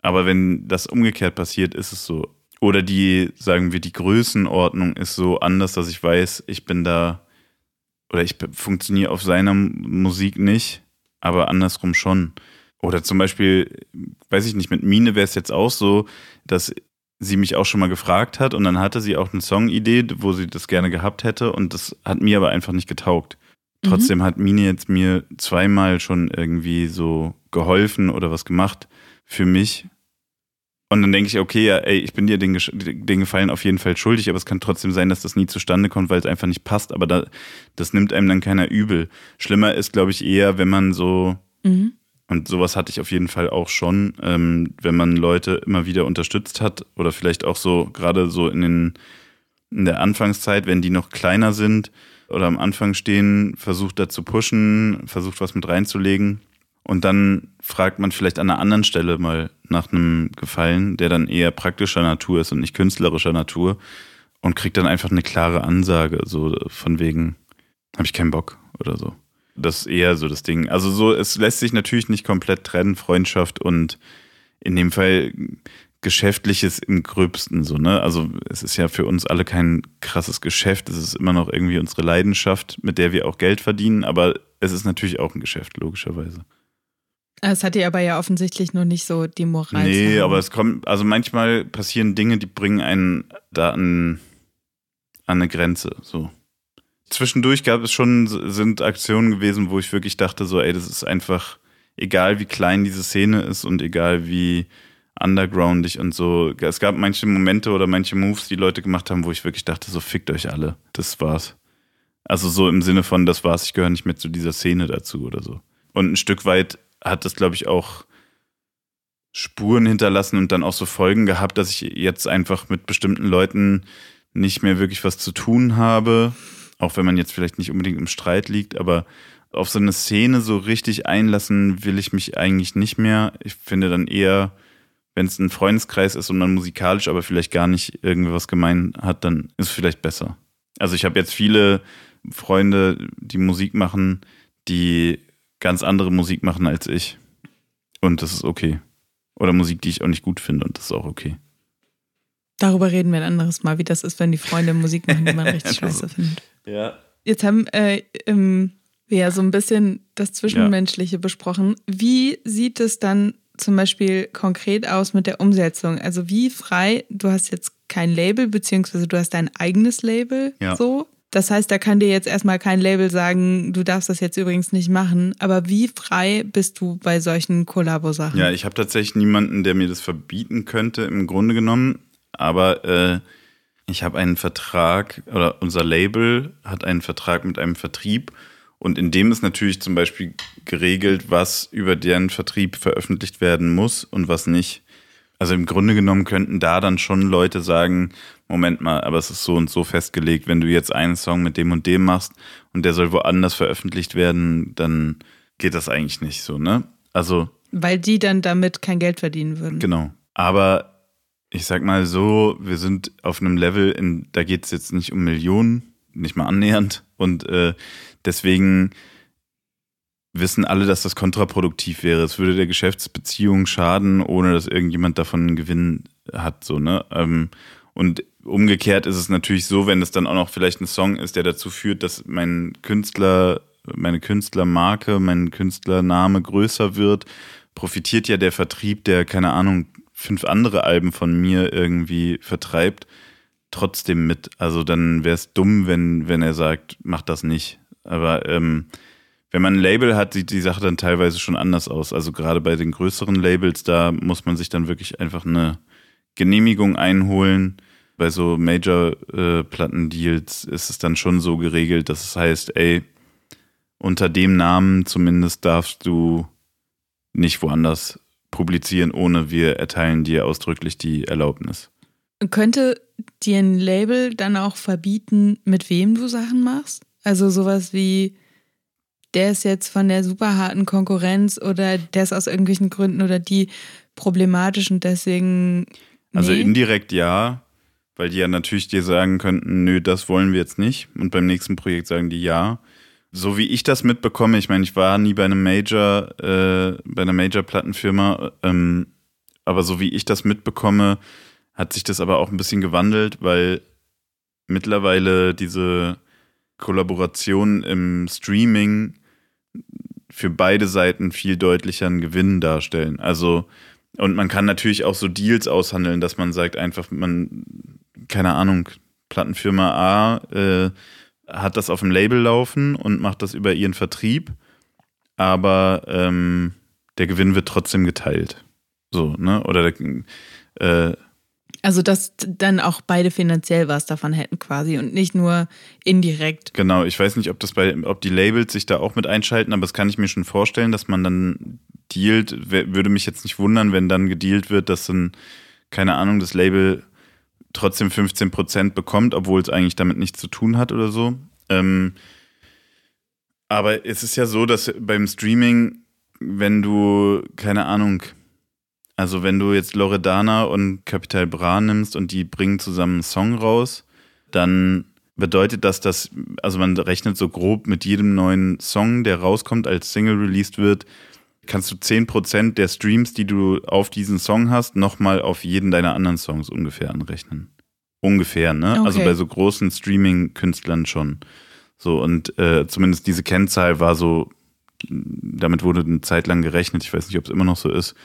Aber wenn das umgekehrt passiert, ist es so. Oder die, sagen wir, die Größenordnung ist so anders, dass ich weiß, ich bin da oder ich funktioniere auf seiner Musik nicht, aber andersrum schon. Oder zum Beispiel, weiß ich nicht, mit Mine wäre es jetzt auch so, dass sie mich auch schon mal gefragt hat und dann hatte sie auch eine Songidee, wo sie das gerne gehabt hätte und das hat mir aber einfach nicht getaugt. Mhm. Trotzdem hat Mine jetzt mir zweimal schon irgendwie so geholfen oder was gemacht für mich. Und dann denke ich, okay, ja, ey, ich bin dir den, den Gefallen auf jeden Fall schuldig, aber es kann trotzdem sein, dass das nie zustande kommt, weil es einfach nicht passt. Aber da, das nimmt einem dann keiner übel. Schlimmer ist, glaube ich, eher, wenn man so, Mhm. Und sowas hatte ich auf jeden Fall auch schon, ähm, wenn man Leute immer wieder unterstützt hat oder vielleicht auch so, gerade so in, den, in der Anfangszeit, wenn die noch kleiner sind oder am Anfang stehen, versucht da zu pushen, versucht was mit reinzulegen. Und dann fragt man vielleicht an einer anderen Stelle mal nach einem Gefallen, der dann eher praktischer Natur ist und nicht künstlerischer Natur und kriegt dann einfach eine klare Ansage, so von wegen, habe ich keinen Bock oder so. Das ist eher so das Ding. Also so, es lässt sich natürlich nicht komplett trennen, Freundschaft und in dem Fall Geschäftliches im Gröbsten so, ne? Also es ist ja für uns alle kein krasses Geschäft, es ist immer noch irgendwie unsere Leidenschaft, mit der wir auch Geld verdienen, aber es ist natürlich auch ein Geschäft, logischerweise. Es hat dir aber ja offensichtlich noch nicht so die Moral. Nee, aber es kommt, also manchmal passieren Dinge, die bringen einen da an, an eine Grenze, so. Zwischendurch gab es schon, sind Aktionen gewesen, wo ich wirklich dachte, so, ey, das ist einfach, egal wie klein diese Szene ist und egal wie undergroundig und so. Es gab manche Momente oder manche Moves, die Leute gemacht haben, wo ich wirklich dachte, so, fickt euch alle. Das war's. Also so im Sinne von, das war's, ich gehöre nicht mehr zu dieser Szene dazu oder so. Und ein Stück weit hat das, glaube ich, auch Spuren hinterlassen und dann auch so Folgen gehabt, dass ich jetzt einfach mit bestimmten Leuten nicht mehr wirklich was zu tun habe, auch wenn man jetzt vielleicht nicht unbedingt im Streit liegt, aber auf so eine Szene so richtig einlassen will ich mich eigentlich nicht mehr. Ich finde dann eher, wenn es ein Freundeskreis ist und man musikalisch aber vielleicht gar nicht irgendwas gemein hat, dann ist es vielleicht besser. Also ich habe jetzt viele Freunde, die Musik machen, die ganz andere Musik machen als ich. Und das ist okay. Oder Musik, die ich auch nicht gut finde und das ist auch okay. Darüber reden wir ein anderes Mal, wie das ist, wenn die Freunde Musik machen, die man *laughs* richtig scheiße findet. Ja. Jetzt haben äh, ähm, wir ja so ein bisschen das Zwischenmenschliche besprochen. Wie sieht es dann zum Beispiel konkret aus mit der Umsetzung? Also wie frei, du hast jetzt kein Label, beziehungsweise du hast dein eigenes Label Ja. so. Das heißt, da kann dir jetzt erstmal kein Label sagen, du darfst das jetzt übrigens nicht machen. Aber wie frei bist du bei solchen Kollabo-Sachen? Ja, ich habe tatsächlich niemanden, der mir das verbieten könnte, im Grunde genommen. Aber äh, ich habe einen Vertrag, oder unser Label hat einen Vertrag mit einem Vertrieb. Und in dem ist natürlich zum Beispiel geregelt, was über deren Vertrieb veröffentlicht werden muss und was nicht. Also im Grunde genommen könnten da dann schon Leute sagen, Moment mal, aber es ist so und so festgelegt, wenn du jetzt einen Song mit dem und dem machst und der soll woanders veröffentlicht werden, dann geht das eigentlich nicht so, ne? Also Weil die dann damit kein Geld verdienen würden. Genau. Aber ich sag mal so, wir sind auf einem Level, in, da geht es jetzt nicht um Millionen, nicht mal annähernd. Und äh, deswegen wissen alle, dass das kontraproduktiv wäre. Es würde der Geschäftsbeziehung schaden, ohne dass irgendjemand davon einen Gewinn hat. So, ne? Ähm, und umgekehrt ist es natürlich so, wenn es dann auch noch vielleicht ein Song ist, der dazu führt, dass mein Künstler, meine Künstlermarke, mein Künstlername größer wird, profitiert ja der Vertrieb, der, keine Ahnung, fünf andere Alben von mir irgendwie vertreibt, trotzdem mit. Also dann wäre es dumm, wenn, wenn er sagt, mach das nicht. Aber ähm, wenn man ein Label hat, sieht die Sache dann teilweise schon anders aus. Also gerade bei den größeren Labels, da muss man sich dann wirklich einfach eine Genehmigung einholen. Bei so Major-Plattendeals äh, ist es dann schon so geregelt, dass es heißt, ey, unter dem Namen zumindest darfst du nicht woanders publizieren, ohne wir erteilen dir ausdrücklich die Erlaubnis. Könnte dir ein Label dann auch verbieten, mit wem du Sachen machst? Also sowas wie, der ist jetzt von der super harten Konkurrenz oder der ist aus irgendwelchen Gründen oder die problematisch und deswegen. Also nee. Also indirekt ja, weil die ja natürlich dir sagen könnten, nö, das wollen wir jetzt nicht. Und beim nächsten Projekt sagen die ja. So wie ich das mitbekomme, ich meine, ich war nie bei einem Major, äh, bei einer Major-Plattenfirma, ähm, aber so wie ich das mitbekomme, hat sich das aber auch ein bisschen gewandelt, weil mittlerweile diese Kollaborationen im Streaming für beide Seiten viel deutlicher einen Gewinn darstellen. Also, und man kann natürlich auch so Deals aushandeln, dass man sagt, einfach, man, keine Ahnung, Plattenfirma A äh, hat das auf dem Label laufen und macht das über ihren Vertrieb, aber ähm, der Gewinn wird trotzdem geteilt. So, ne? Oder der, äh, also, dass dann auch beide finanziell was davon hätten quasi und nicht nur indirekt. Genau, ich weiß nicht, ob das bei, ob die Labels sich da auch mit einschalten, aber das kann ich mir schon vorstellen, dass man dann dealt. Würde mich jetzt nicht wundern, wenn dann gedealt wird, dass dann, keine Ahnung, das Label trotzdem 15% bekommt, obwohl es eigentlich damit nichts zu tun hat oder so. Ähm, aber es ist ja so, dass beim Streaming, wenn du, keine Ahnung, also wenn du jetzt Loredana und Capital Bra nimmst und die bringen zusammen einen Song raus, dann bedeutet das, dass, also man rechnet so grob mit jedem neuen Song, der rauskommt, als Single released wird, kannst du 10% der Streams, die du auf diesen Song hast, nochmal auf jeden deiner anderen Songs ungefähr anrechnen. Ungefähr, ne? Also okay. Also bei so großen Streaming-Künstlern schon. So, und äh, zumindest diese Kennzahl war so, damit wurde eine Zeit lang gerechnet, ich weiß nicht, ob es immer noch so ist.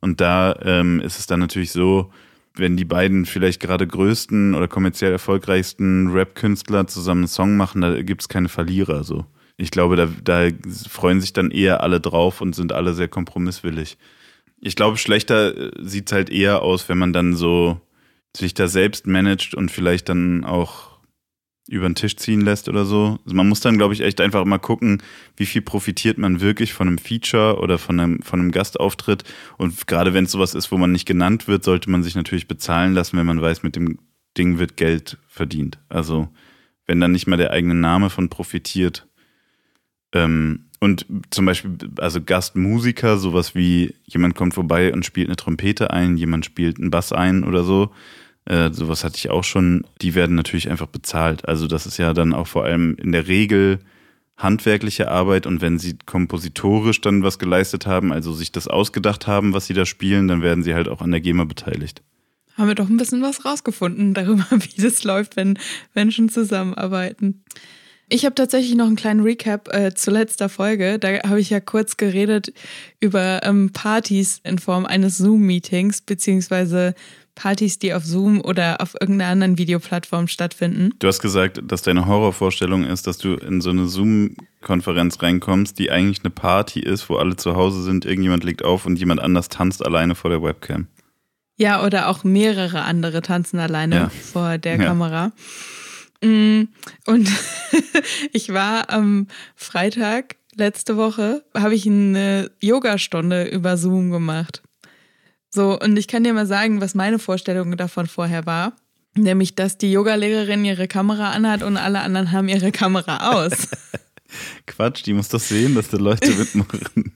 Und da ähm, ist es dann natürlich so, wenn die beiden vielleicht gerade größten oder kommerziell erfolgreichsten Rap-Künstler zusammen einen Song machen, da gibt es keine Verlierer. So. Ich glaube, da, da freuen sich dann eher alle drauf und sind alle sehr kompromisswillig. Ich glaube, schlechter äh, sieht es halt eher aus, wenn man dann so sich da selbst managt und vielleicht dann auch über den Tisch ziehen lässt oder so. Also man muss dann, glaube ich, echt einfach mal gucken, wie viel profitiert man wirklich von einem Feature oder von einem, von einem Gastauftritt. Und gerade wenn es sowas ist, wo man nicht genannt wird, sollte man sich natürlich bezahlen lassen, wenn man weiß, mit dem Ding wird Geld verdient. Also wenn dann nicht mal der eigene Name von profitiert. Ähm, und zum Beispiel, also Gastmusiker, sowas wie jemand kommt vorbei und spielt eine Trompete ein, jemand spielt einen Bass ein oder so äh, sowas hatte ich auch schon. Die werden natürlich einfach bezahlt. Also das ist ja dann auch vor allem in der Regel handwerkliche Arbeit und wenn sie kompositorisch dann was geleistet haben, also sich das ausgedacht haben, was sie da spielen, dann werden sie halt auch an der GEMA beteiligt. Haben wir doch ein bisschen was rausgefunden darüber, *laughs* wie das läuft, wenn Menschen zusammenarbeiten. Ich habe tatsächlich noch einen kleinen Recap äh, zu letzter Folge. Da habe ich ja kurz geredet über ähm, Partys in Form eines Zoom-Meetings, beziehungsweise Partys, die auf Zoom oder auf irgendeiner anderen Videoplattform stattfinden. Du hast gesagt, dass deine Horrorvorstellung ist, dass du in so eine Zoom-Konferenz reinkommst, die eigentlich eine Party ist, wo alle zu Hause sind, irgendjemand legt auf und jemand anders tanzt alleine vor der Webcam. Ja, oder auch mehrere andere tanzen alleine ja. vor der ja. Kamera. Mm, und *laughs* ich war am Freitag letzte Woche, habe ich eine Yogastunde über Zoom gemacht. So, und ich kann dir mal sagen, was meine Vorstellung davon vorher war. Nämlich, dass die Yogalehrerin ihre Kamera anhat und alle anderen haben ihre Kamera aus. *laughs* Quatsch, die muss doch sehen, dass da Leute *laughs* mitmachen.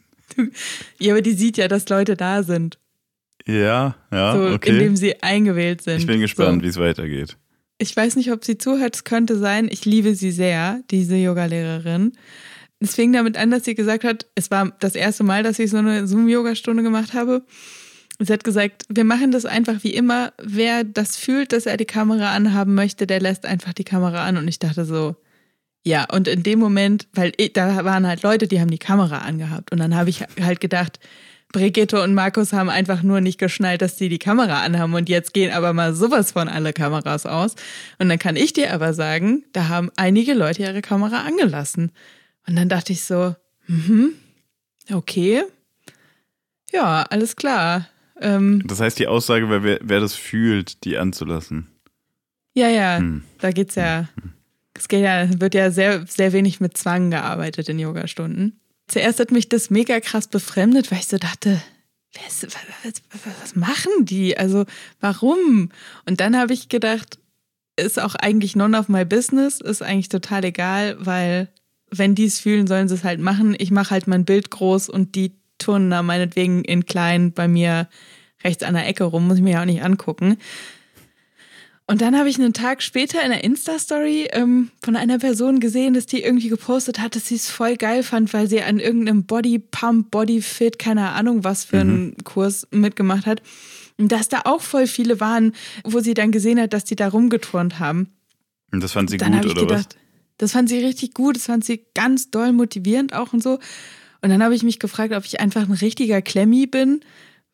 ja, aber die sieht ja, dass Leute da sind. Ja, ja, so, okay. Indem sie eingewählt sind. Ich bin gespannt, so. wie es weitergeht. Ich weiß nicht, ob sie zuhört, es könnte sein. Ich liebe sie sehr, diese Yogalehrerin. Es fing damit an, dass sie gesagt hat, es war das erste Mal, dass ich so eine Zoom-Yoga-Stunde gemacht habe. Sie hat gesagt, wir machen das einfach wie immer. Wer das fühlt, dass er die Kamera anhaben möchte, der lässt einfach die Kamera an. Und ich dachte so, ja, und in dem Moment, weil da waren halt Leute, die haben die Kamera angehabt. Und dann habe ich halt gedacht, Brigitte und Markus haben einfach nur nicht geschnallt, dass sie die Kamera anhaben und jetzt gehen aber mal sowas von alle Kameras aus. Und dann kann ich dir aber sagen, da haben einige Leute ihre Kamera angelassen. Und dann dachte ich so, mhm, okay, ja, alles klar. Ähm, das heißt, die Aussage wer, wer das fühlt, die anzulassen. Ja, ja, hm. da geht's ja. Hm. Es geht ja, wird ja sehr, sehr wenig mit Zwang gearbeitet in Yogastunden. Zuerst hat mich das mega krass befremdet, weil ich so dachte, was, was, was machen die? Also warum? Und dann habe ich gedacht, ist auch eigentlich none of my business, ist eigentlich total egal, weil wenn die es fühlen, sollen sie es halt machen. Ich mache halt mein Bild groß und die turnen da meinetwegen in klein bei mir rechts an der Ecke rum, muss ich mir ja auch nicht angucken. Und dann habe ich einen Tag später in der Insta-Story ähm, von einer Person gesehen, dass die irgendwie gepostet hat, dass sie es voll geil fand, weil sie an irgendeinem Body Pump, Body Fit, keine Ahnung was für einen mhm. Kurs mitgemacht hat. Und dass da auch voll viele waren, wo sie dann gesehen hat, dass die da rumgeturnt haben. Und das fand sie dann gut, oder gedacht, was? Das fand sie richtig gut, das fand sie ganz doll motivierend auch und so. Und dann habe ich mich gefragt, ob ich einfach ein richtiger Klemmi bin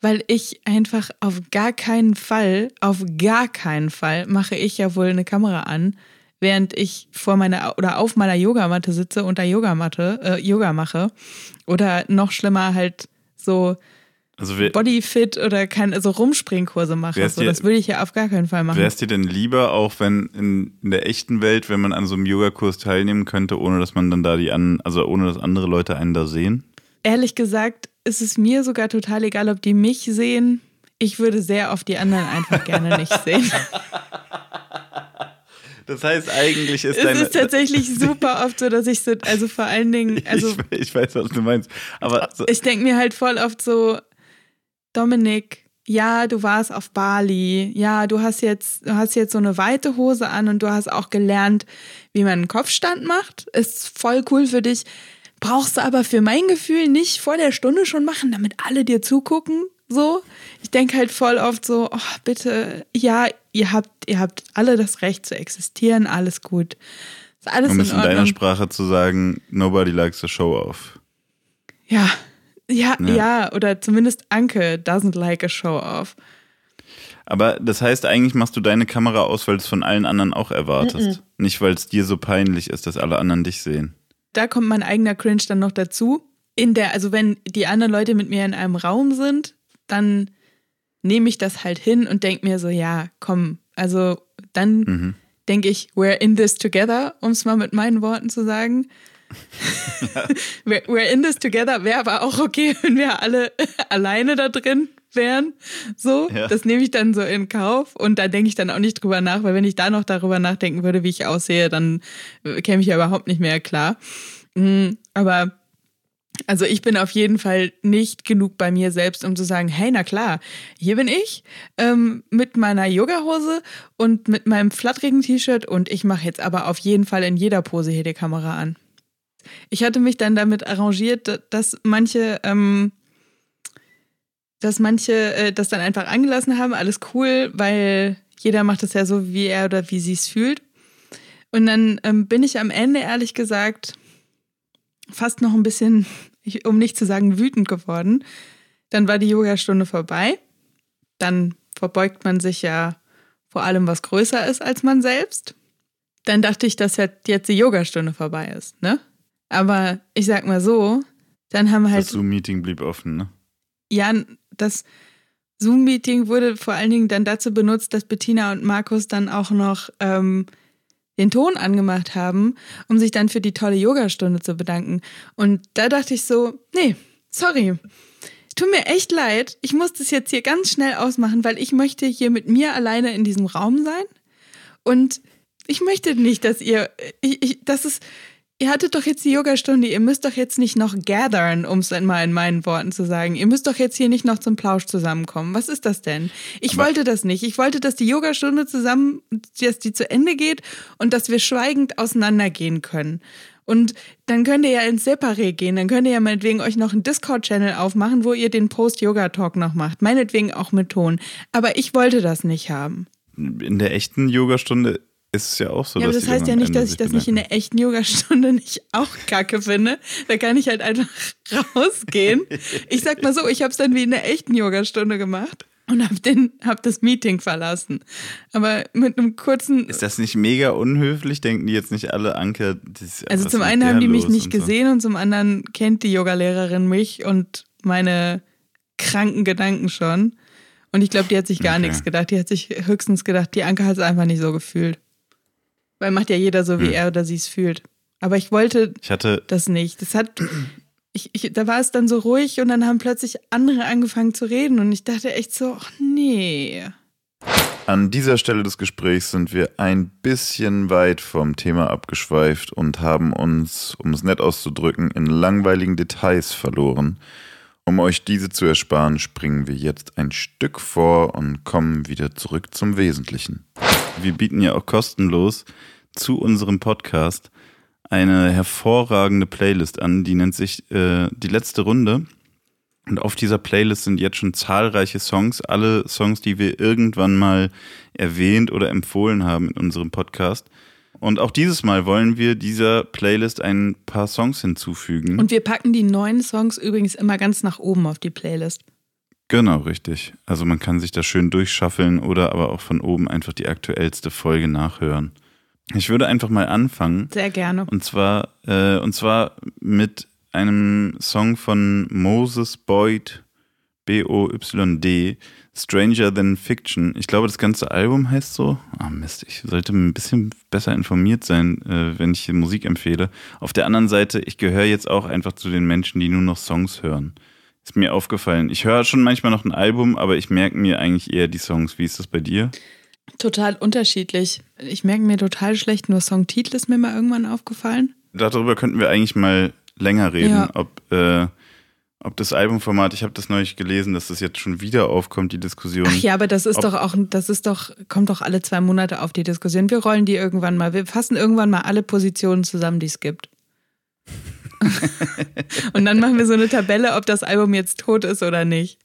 weil ich einfach auf gar keinen Fall, auf gar keinen Fall mache ich ja wohl eine Kamera an, während ich vor meiner oder auf meiner Yogamatte sitze und da Yogamatte, äh, Yoga mache. Oder noch schlimmer halt so also Bodyfit oder kein, also Rumspringkurse mache. So, das würde ich ja auf gar keinen Fall machen. Wäre es dir denn lieber, auch wenn in, in, der echten Welt, wenn man an so einem Yogakurs teilnehmen könnte, ohne dass man dann da die an, also ohne dass andere Leute einen da sehen? Ehrlich gesagt, ist es mir sogar total egal, ob die mich sehen. Ich würde sehr auf die anderen einfach gerne nicht sehen. *laughs* Das heißt, eigentlich ist es deine. Es ist tatsächlich super oft so, dass ich so, also vor allen Dingen, *laughs* also. Ich, ich weiß, was du meinst. Aber so. ich denke mir halt voll oft so, Dominik, ja, du warst auf Bali, ja, du hast jetzt, du hast jetzt so eine weite Hose an und du hast auch gelernt, wie man einen Kopfstand macht. Ist voll cool für dich brauchst du aber für mein Gefühl nicht vor der Stunde schon machen, damit alle dir zugucken. So, ich denke halt voll oft so, oh, bitte, ja, ihr habt, ihr habt alle das Recht zu existieren, alles gut. Ist alles um es in, in deiner Sprache zu sagen, nobody likes a show off. Ja, ja, ja, ja, oder zumindest Anke doesn't like a show off. Aber das heißt, eigentlich machst du deine Kamera aus, weil du es von allen anderen auch erwartest. Mm -mm. Nicht, weil es dir so peinlich ist, dass alle anderen dich sehen da kommt mein eigener Cringe dann noch dazu. In der, also wenn die anderen Leute mit mir in einem Raum sind, dann nehme ich das halt hin und denke mir so, ja, komm, also dann mhm. denke ich, we're in this together, um es mal mit meinen Worten zu sagen. *laughs* Ja. we're in this together wäre aber auch okay, *laughs* wenn wir alle *laughs* alleine da drin wären. So, ja. das nehme ich dann so in Kauf und da denke ich dann auch nicht drüber nach, weil wenn ich da noch darüber nachdenken würde, wie ich aussehe, dann äh, käme ich ja überhaupt nicht mehr klar. Mhm, aber also ich bin auf jeden Fall nicht genug bei mir selbst, um zu sagen, hey, na klar, hier bin ich ähm, mit meiner Yogahose und mit meinem flatterigen T-Shirt und ich mache jetzt aber auf jeden Fall in jeder Pose hier die Kamera an. Ich hatte mich dann damit arrangiert, dass manche ähm, dass manche äh, das dann einfach angelassen haben, alles cool, weil jeder macht es ja so, wie er oder wie sie es fühlt. Und dann ähm, bin ich am Ende, ehrlich gesagt, fast noch ein bisschen, *laughs* um nicht zu sagen, wütend geworden. Dann war die Yogastunde vorbei. Dann verbeugt man sich ja vor allem, was größer ist als man selbst. Dann dachte ich, dass jetzt die Yogastunde vorbei ist, ne? Aber ich sag mal so, dann haben halt. Das Zoom-Meeting blieb offen, ne? Ja, das Zoom-Meeting wurde vor allen Dingen dann dazu benutzt, dass Bettina und Markus dann auch noch ähm, den Ton angemacht haben, um sich dann für die tolle Yogastunde zu bedanken. Und da dachte ich so, nee, sorry. Tut mir echt leid. Ich muss das jetzt hier ganz schnell ausmachen, weil ich möchte hier mit mir alleine in diesem Raum sein. Und ich möchte nicht, dass ihr, ich, ich, das ist, ihr hattet doch jetzt die Yogastunde, ihr müsst doch jetzt nicht noch gathern, um es mal in meinen Worten zu sagen. Ihr müsst doch jetzt hier nicht noch zum Plausch zusammenkommen. Was ist das denn? Ich Aber wollte das nicht. Ich wollte, dass die Yogastunde zusammen, dass die zu Ende geht und dass wir schweigend auseinandergehen können. Und dann könnt ihr ja ins Separé gehen. Dann könnt ihr ja meinetwegen euch noch einen Discord-Channel aufmachen, wo ihr den Post-Yoga-Talk noch macht. Meinetwegen auch mit Ton. Aber ich wollte das nicht haben. In der echten Yogastunde ist es ja auch so. Ja, aber das heißt ja nicht, dass ich das nicht in der echten Yogastunde *laughs* nicht auch kacke finde. Da kann ich halt einfach *laughs* rausgehen. Ich sag mal so, ich habe es dann wie in der echten Yogastunde gemacht. und habe hab das Meeting verlassen. Aber mit einem kurzen. Ist das nicht mega unhöflich? Denken die jetzt nicht alle, Anke? Das, also zum einen haben die mich nicht und gesehen so. und zum anderen kennt die Yogalehrerin mich und meine kranken Gedanken schon. Und ich glaube, die hat sich gar okay. nichts gedacht. Die hat sich höchstens gedacht, die Anke hat es einfach nicht so gefühlt. Weil macht ja jeder so, wie hm. er oder sie es fühlt. Aber ich wollte ich hatte das nicht. Das hat, ich, ich, da war es dann so ruhig und dann haben plötzlich andere angefangen zu reden und ich dachte echt so, ach nee. An dieser Stelle des Gesprächs sind wir ein bisschen weit vom Thema abgeschweift und haben uns, um es nett auszudrücken, in langweiligen Details verloren. Um euch diese zu ersparen, springen wir jetzt ein Stück vor und kommen wieder zurück zum Wesentlichen. Wir bieten ja auch kostenlos zu unserem Podcast eine hervorragende Playlist an, die nennt sich äh, Die letzte Runde. Und auf dieser Playlist sind jetzt schon zahlreiche Songs, alle Songs, die wir irgendwann mal erwähnt oder empfohlen haben in unserem Podcast. Und auch dieses Mal wollen wir dieser Playlist ein paar Songs hinzufügen. Und wir packen die neuen Songs übrigens immer ganz nach oben auf die Playlist. Genau, richtig. Also man kann sich da schön durchschaffeln oder aber auch von oben einfach die aktuellste Folge nachhören. Ich würde einfach mal anfangen. Sehr gerne. Und zwar, äh, und zwar mit einem Song von Moses Boyd, B-O-Y-D, Stranger Than Fiction. Ich glaube, das ganze Album heißt so. Ah, Mist, ich sollte ein bisschen besser informiert sein, äh, wenn ich hier Musik empfehle. Auf der anderen Seite, ich gehöre jetzt auch einfach zu den Menschen, die nur noch Songs hören. Ist mir aufgefallen. Ich höre schon manchmal noch ein Album, aber ich merke mir eigentlich eher die Songs. Wie ist das bei dir? Total unterschiedlich. Ich merke mir total schlecht, nur Songtitel ist mir mal irgendwann aufgefallen. Darüber könnten wir eigentlich mal länger reden, ja. ob, äh, ob das Albumformat, ich habe das neulich gelesen, dass das jetzt schon wieder aufkommt, die Diskussion. Ach ja, aber das ist doch auch, das ist doch, kommt doch alle zwei Monate auf die Diskussion. Wir rollen die irgendwann mal, wir fassen irgendwann mal alle Positionen zusammen, die es gibt. *laughs* Und dann machen wir so eine Tabelle, ob das Album jetzt tot ist oder nicht.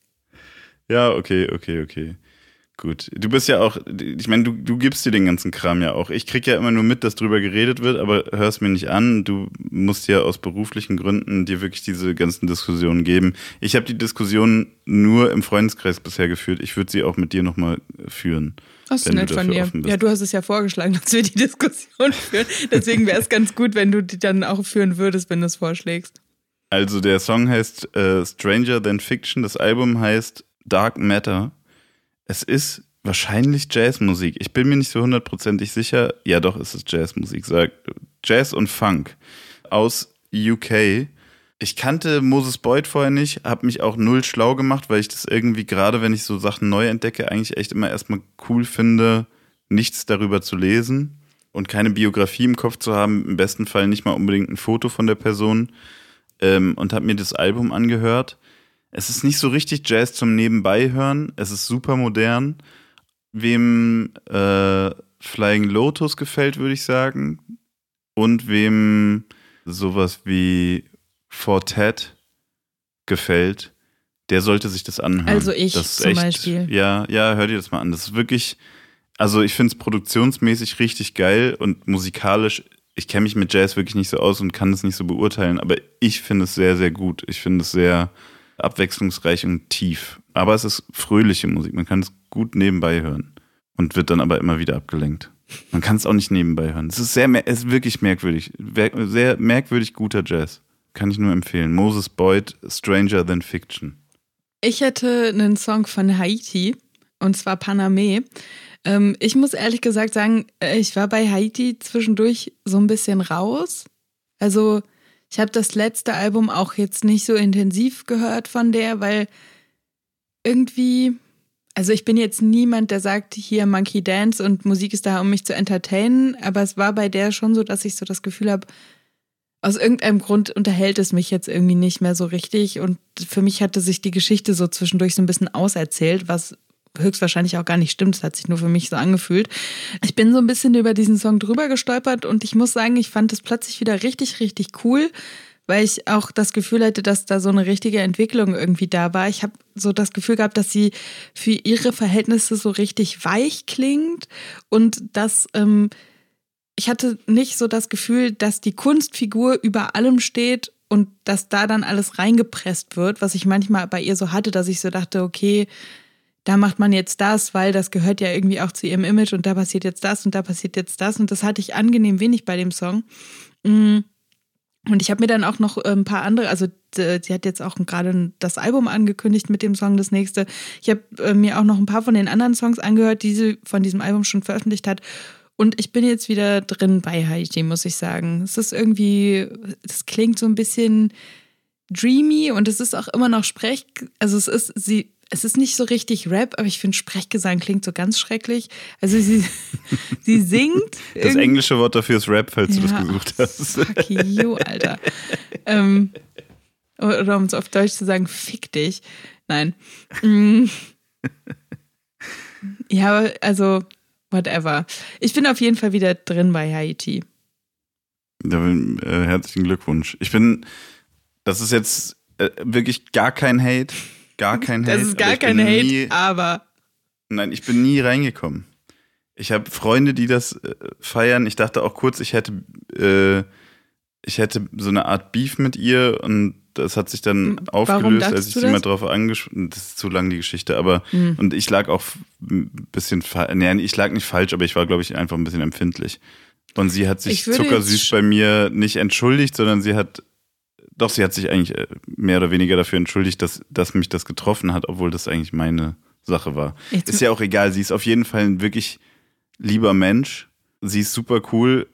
Ja, okay, okay, okay. Gut. Du bist ja auch, ich meine, du, du gibst dir den ganzen Kram ja auch. Ich krieg ja immer nur mit, dass drüber geredet wird, aber hörst mir nicht an. Du musst ja aus beruflichen Gründen dir wirklich diese ganzen Diskussionen geben. Ich habe die Diskussion nur im Freundeskreis bisher geführt. Ich würde sie auch mit dir nochmal führen. Das ist nett von dir. Ja, du hast es ja vorgeschlagen, *laughs* dass wir die Diskussion führen. Deswegen wäre es ganz gut, wenn du die dann auch führen würdest, wenn du es vorschlägst. Also der Song heißt äh, Stranger Than Fiction, das Album heißt Dark Matter es ist wahrscheinlich Jazzmusik. Ich bin mir nicht so hundertprozentig sicher. Ja, doch, es ist Jazzmusik. Jazz und Funk aus UK. Ich kannte Moses Boyd vorher nicht, habe mich auch null schlau gemacht, weil ich das irgendwie gerade, wenn ich so Sachen neu entdecke, eigentlich echt immer erstmal cool finde, nichts darüber zu lesen und keine Biografie im Kopf zu haben. Im besten Fall nicht mal unbedingt ein Foto von der Person. Ähm, und habe mir das Album angehört es ist nicht so richtig Jazz zum Nebenbeihören. Es ist super modern. Wem äh, Flying Lotus gefällt, würde ich sagen. Und wem sowas wie Fortet gefällt, der sollte sich das anhören. Also ich zum echt, Beispiel. Ja, ja, hör dir das mal an. Das ist wirklich, also ich finde es produktionsmäßig richtig geil und musikalisch. Ich kenne mich mit Jazz wirklich nicht so aus und kann es nicht so beurteilen, aber ich finde es sehr, sehr gut. Ich finde es sehr, abwechslungsreich und tief. Aber es ist fröhliche Musik. Man kann es gut nebenbei hören und wird dann aber immer wieder abgelenkt. Man kann es auch nicht nebenbei hören. Es ist sehr, es ist wirklich merkwürdig. Sehr merkwürdig guter Jazz. Kann ich nur empfehlen. Moses Boyd, Stranger Than Fiction. Ich hätte einen Song von Haiti und zwar Paname. Ähm, ich muss ehrlich gesagt sagen, äh, ich war bei Haiti zwischendurch so ein bisschen raus. Also ich habe das letzte Album auch jetzt nicht so intensiv gehört von der, weil irgendwie, also ich bin jetzt niemand, der sagt, hier Monkey Dance und Musik ist da, um mich zu entertainen, aber es war bei der schon so, dass ich so das Gefühl habe, aus irgendeinem Grund unterhält es mich jetzt irgendwie nicht mehr so richtig und für mich hatte sich die Geschichte so zwischendurch so ein bisschen auserzählt, was höchstwahrscheinlich auch gar nicht stimmt. Das hat sich nur für mich so angefühlt. Ich bin so ein bisschen über diesen Song drüber gestolpert und ich muss sagen, ich fand es plötzlich wieder richtig, richtig cool, weil ich auch das Gefühl hatte, dass da so eine richtige Entwicklung irgendwie da war. Ich habe so das Gefühl gehabt, dass sie für ihre Verhältnisse so richtig weich klingt und dass ähm, ich hatte nicht so das Gefühl, dass die Kunstfigur über allem steht und dass da dann alles reingepresst wird, was ich manchmal bei ihr so hatte, dass ich so dachte, okay, da macht man jetzt das, weil das gehört ja irgendwie auch zu ihrem Image und da passiert jetzt das und da passiert jetzt das und das hatte ich angenehm wenig bei dem Song. Mm. Und ich habe mir dann auch noch äh, ein paar andere, also sie hat jetzt auch gerade das Album angekündigt mit dem Song das nächste. Ich habe äh, mir auch noch ein paar von den anderen Songs angehört, die sie von diesem Album schon veröffentlicht hat. Und ich bin jetzt wieder drin bei Heidi, muss ich sagen. Es ist irgendwie, es klingt so ein bisschen dreamy und es ist auch immer noch Sprech, also es ist, sie, es ist nicht so richtig Rap, aber ich finde Sprechgesang klingt so ganz schrecklich. Also sie, *laughs* sie singt. Das englische Wort dafür ist Rap, falls ja, du das gesucht hast. Fuck you, Alter. ähm, oder um es auf Deutsch zu sagen, fick dich. Nein. Mm. ja, also whatever. Ich bin auf jeden Fall wieder drin bei Haiti. Ja, äh, herzlichen Glückwunsch. Ich bin, das ist jetzt äh, wirklich gar kein Hate. Gar kein Hate. Das ist gar kein Hate, nie, aber. Nein, ich bin nie reingekommen. Ich habe Freunde, die das äh, feiern. Ich dachte auch kurz, ich hätte, äh, ich hätte so eine Art Beef mit ihr und das hat sich dann aufgelöst, als ich sie mal drauf angesprochen Das ist zu lang die Geschichte, aber mhm. und ich lag auch ein bisschen nee, ich lag nicht falsch, aber ich war, glaube ich, einfach ein bisschen empfindlich. Und sie hat sich zuckersüß bei mir nicht entschuldigt, sondern sie hat doch, sie hat sich eigentlich äh, mehr oder weniger dafür entschuldigt, dass, dass mich das getroffen hat, obwohl das eigentlich meine Sache war. Ist ja auch egal, sie ist auf jeden Fall ein wirklich lieber Mensch. Sie ist super cool.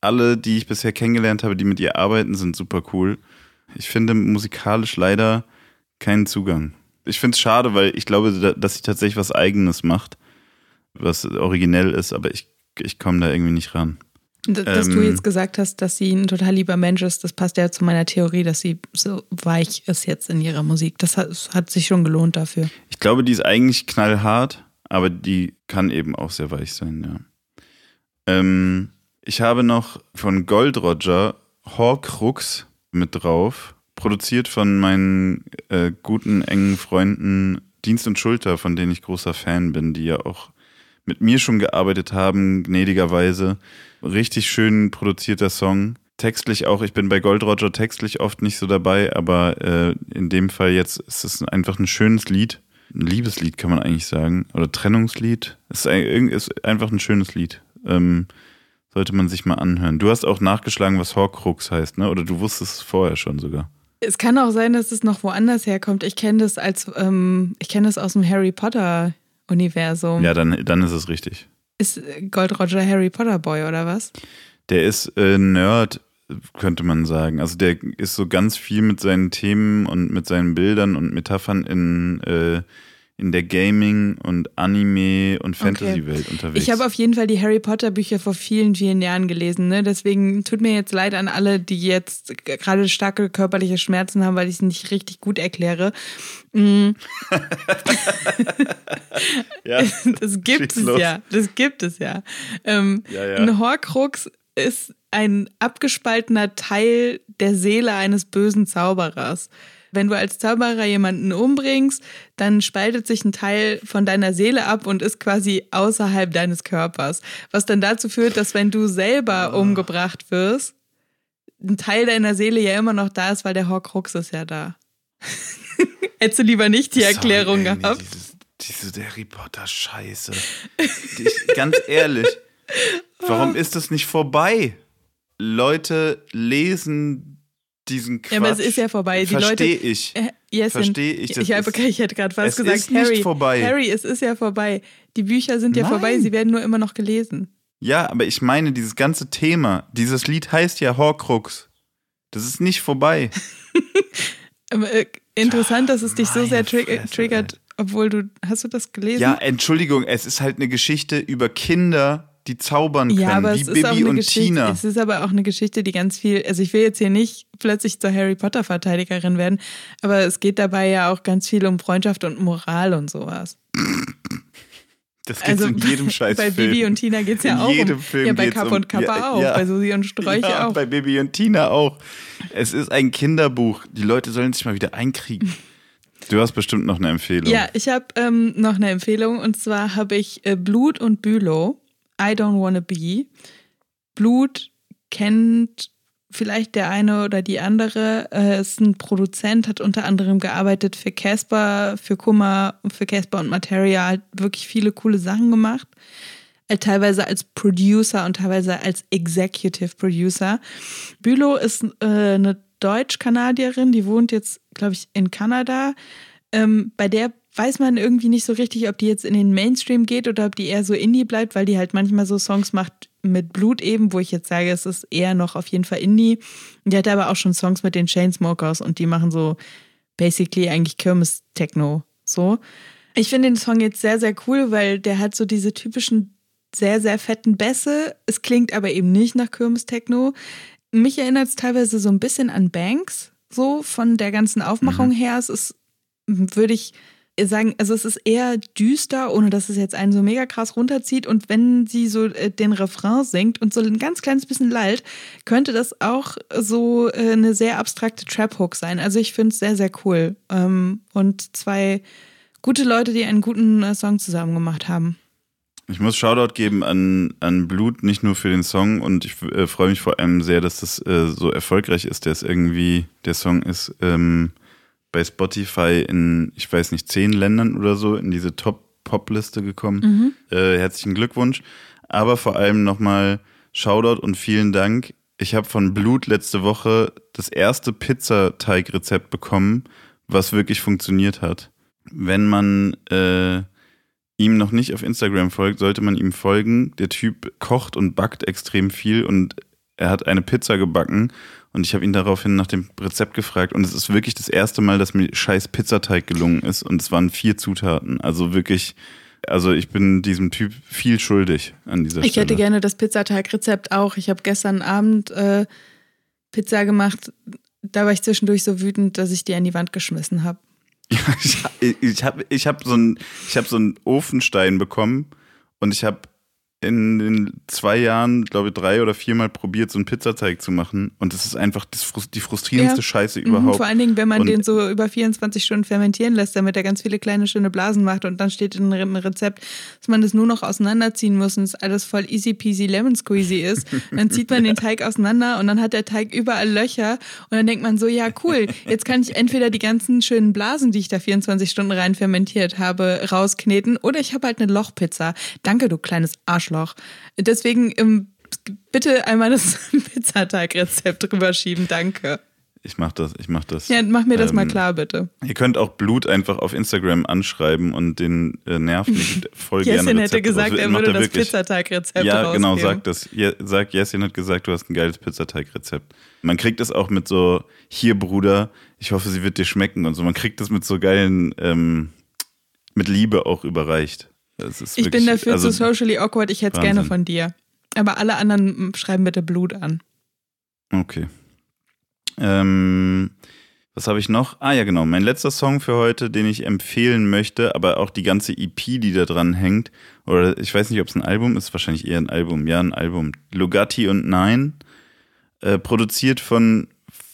Alle, die ich bisher kennengelernt habe, die mit ihr arbeiten, sind super cool. Ich finde musikalisch leider keinen Zugang. Ich finde es schade, weil ich glaube, dass sie tatsächlich was Eigenes macht, was originell ist, aber ich, ich komme da irgendwie nicht ran. Dass ähm, du jetzt gesagt hast, dass sie ein total lieber Mensch ist, das passt ja zu meiner Theorie, dass sie so weich ist jetzt in ihrer Musik. Das hat, hat sich schon gelohnt dafür. Ich glaube, die ist eigentlich knallhart, aber die kann eben auch sehr weich sein, ja. Ähm, ich habe noch von Gold Roger Horcrux mit drauf, produziert von meinen äh, guten, engen Freunden Dienst und Schulter, von denen ich großer Fan bin, die ja auch mit mir schon gearbeitet haben, gnädigerweise. Richtig schön produzierter Song. Textlich auch, ich bin bei Gold Roger textlich oft nicht so dabei, aber äh, in dem Fall jetzt ist es einfach ein schönes Lied. Ein Liebeslied kann man eigentlich sagen. Oder Trennungslied. Es ist, ist einfach ein schönes Lied. Ähm, sollte man sich mal anhören. Du hast auch nachgeschlagen, was Horcrux heißt, ne? Oder du wusstest es vorher schon sogar. Es kann auch sein, dass es noch woanders herkommt. Ich kenne das als, ähm, ich kenne das aus dem Harry Potter Universum. Ja, dann, dann ist es richtig. Ist Gold Roger Harry Potter Boy oder was? Der ist äh, Nerd, könnte man sagen. Also der ist so ganz viel mit seinen Themen und mit seinen Bildern und Metaphern in äh, in der Gaming- und Anime- und Fantasy-Welt okay. unterwegs. Ich habe auf jeden Fall die Harry Potter-Bücher vor vielen, vielen Jahren gelesen. Ne? Deswegen tut mir jetzt leid an alle, die jetzt gerade starke körperliche Schmerzen haben, weil ich es nicht richtig gut erkläre. Mm. *laughs* ja, *laughs* das gibt es los. ja. Das gibt es ja. Ähm, ja, ja. Ein Horcrux ist ein abgespaltener Teil der Seele eines bösen Zauberers. Wenn du als Zauberer jemanden umbringst, dann spaltet sich ein Teil von deiner Seele ab und ist quasi außerhalb deines Körpers. Was dann dazu führt, dass wenn du selber oh. umgebracht wirst, ein Teil deiner Seele ja immer noch da ist, weil der Horcrux ist ja da. *laughs* Hättest du lieber nicht die Erklärung Sorry, gehabt? Dieses, diese Harry Potter Scheiße. ganz ehrlich, warum *laughs* ist das nicht vorbei? Leute lesen diesen Quatsch. Ja, aber es ist ja vorbei. Verstehe ich. Äh, yes, Verstehe ich. Ich, habe, ich hätte gerade fast gesagt, ist Harry, nicht vorbei. Harry, es ist ja vorbei. Die Bücher sind ja Nein. vorbei, sie werden nur immer noch gelesen. Ja, aber ich meine, dieses ganze Thema, dieses Lied heißt ja Horcrux. Das ist nicht vorbei. *laughs* aber, äh, interessant, dass es dich so sehr tri Fresse, triggert, obwohl du, hast du das gelesen? Ja, Entschuldigung, es ist halt eine Geschichte über Kinder, die zaubern können, ja, aber wie Bibi und Geschichte, Tina. Es ist aber auch eine Geschichte, die ganz viel, also ich will jetzt hier nicht plötzlich zur Harry Potter Verteidigerin werden, aber es geht dabei ja auch ganz viel um Freundschaft und Moral und sowas. Das gibt also in jedem Scheiß Bei Bibi und Tina geht es ja in auch jedem um. Film ja, bei Kapp um, und Kappa ja, auch, ja, bei Susi und Sträuche ja, auch. bei Bibi und Tina auch. Es ist ein Kinderbuch. Die Leute sollen sich mal wieder einkriegen. Du hast bestimmt noch eine Empfehlung. Ja, ich habe ähm, noch eine Empfehlung und zwar habe ich äh, Blut und Bülow I Don't Wanna Be. Blut kennt vielleicht der eine oder die andere. Äh, ist ein Produzent, hat unter anderem gearbeitet für Casper, für Kummer, für Casper und Materia, hat wirklich viele coole Sachen gemacht. Äh, teilweise als Producer und teilweise als Executive Producer. Bülow ist äh, eine Deutsch-Kanadierin, die wohnt jetzt, glaube ich, in Kanada. Ähm, bei der weiß man irgendwie nicht so richtig, ob die jetzt in den Mainstream geht oder ob die eher so Indie bleibt, weil die halt manchmal so Songs macht mit Blut eben, wo ich jetzt sage, es ist eher noch auf jeden Fall Indie. Die hat aber auch schon Songs mit den Chainsmokers und die machen so basically eigentlich Kirmes-Techno. So. Ich finde den Song jetzt sehr, sehr cool, weil der hat so diese typischen sehr, sehr fetten Bässe. Es klingt aber eben nicht nach Kirmes-Techno. Mich erinnert es teilweise so ein bisschen an Banks, so von der ganzen Aufmachung mhm. her. Es ist, würde ich sagen, also es ist eher düster, ohne dass es jetzt einen so mega krass runterzieht. Und wenn sie so äh, den Refrain singt und so ein ganz kleines bisschen lallt, könnte das auch so äh, eine sehr abstrakte Trap-Hook sein. Also ich finde es sehr, sehr cool. Ähm, und zwei gute Leute, die einen guten äh, Song zusammen gemacht haben. Ich muss Shoutout geben an, an Blut, nicht nur für den Song und ich äh, freue mich vor allem sehr, dass das äh, so erfolgreich ist. Der ist irgendwie, der Song ist ähm, bei Spotify in, ich weiß nicht, zehn Ländern oder so in diese Top-Pop-Liste gekommen. Mhm. Äh, herzlichen Glückwunsch. Aber vor allem nochmal Shoutout und vielen Dank. Ich habe von Blut letzte Woche das erste Pizzateigrezept bekommen, was wirklich funktioniert hat. Wenn man äh, ihm noch nicht auf Instagram folgt, sollte man ihm folgen. Der Typ kocht und backt extrem viel und er hat eine Pizza gebacken und ich habe ihn daraufhin nach dem Rezept gefragt. Und es ist wirklich das erste Mal, dass mir scheiß Pizzateig gelungen ist. Und es waren vier Zutaten. Also wirklich, also ich bin diesem Typ viel schuldig an dieser ich Stelle. Ich hätte gerne das Pizzateigrezept auch. Ich habe gestern Abend äh, Pizza gemacht. Da war ich zwischendurch so wütend, dass ich die an die Wand geschmissen habe. Ja, *laughs* ich, ich habe ich hab so einen hab so einen Ofenstein bekommen und ich habe in den zwei Jahren, glaube ich, drei oder viermal probiert, so einen Pizzateig zu machen. Und das ist einfach die frustrierendste ja. Scheiße mhm, überhaupt. Vor allen Dingen, wenn man und den so über 24 Stunden fermentieren lässt, damit er ganz viele kleine, schöne Blasen macht. Und dann steht in einem Rezept, dass man das nur noch auseinanderziehen muss und es alles voll easy peasy lemon squeezy ist. dann zieht man den Teig auseinander und dann hat der Teig überall Löcher. Und dann denkt man so, ja, cool, jetzt kann ich entweder die ganzen schönen Blasen, die ich da 24 Stunden rein fermentiert habe, rauskneten oder ich habe halt eine Lochpizza. Danke, du kleines Arsch. Arschloch. Deswegen ähm, bitte einmal das *laughs* Pizzateig-Rezept rüberschieben, danke. Ich mach das, ich mach das. Ja, mach mir das ähm, mal klar, bitte. Ihr könnt auch Blut einfach auf Instagram anschreiben und den äh, nerven *laughs* voll gerne Jessin hätte gesagt, er würde das Pizzateig-Rezept Ja, genau, sag das. Je, sag, Jessin hat gesagt, du hast ein geiles Pizzateig-Rezept. Man kriegt das auch mit so, hier Bruder, ich hoffe, sie wird dir schmecken und so. Man kriegt das mit so geilen, ähm, mit Liebe auch überreicht ich wirklich, bin dafür also, zu socially awkward, ich hätte es gerne von dir. Aber alle anderen schreiben bitte Blut an. Okay. Ähm, was habe ich noch? Ah ja, genau. Mein letzter Song für heute, den ich empfehlen möchte, aber auch die ganze EP, die da dran hängt. Oder ich weiß nicht, ob es ein Album ist, wahrscheinlich eher ein Album. Ja, ein Album. Lugatti und Nein. Äh, produziert von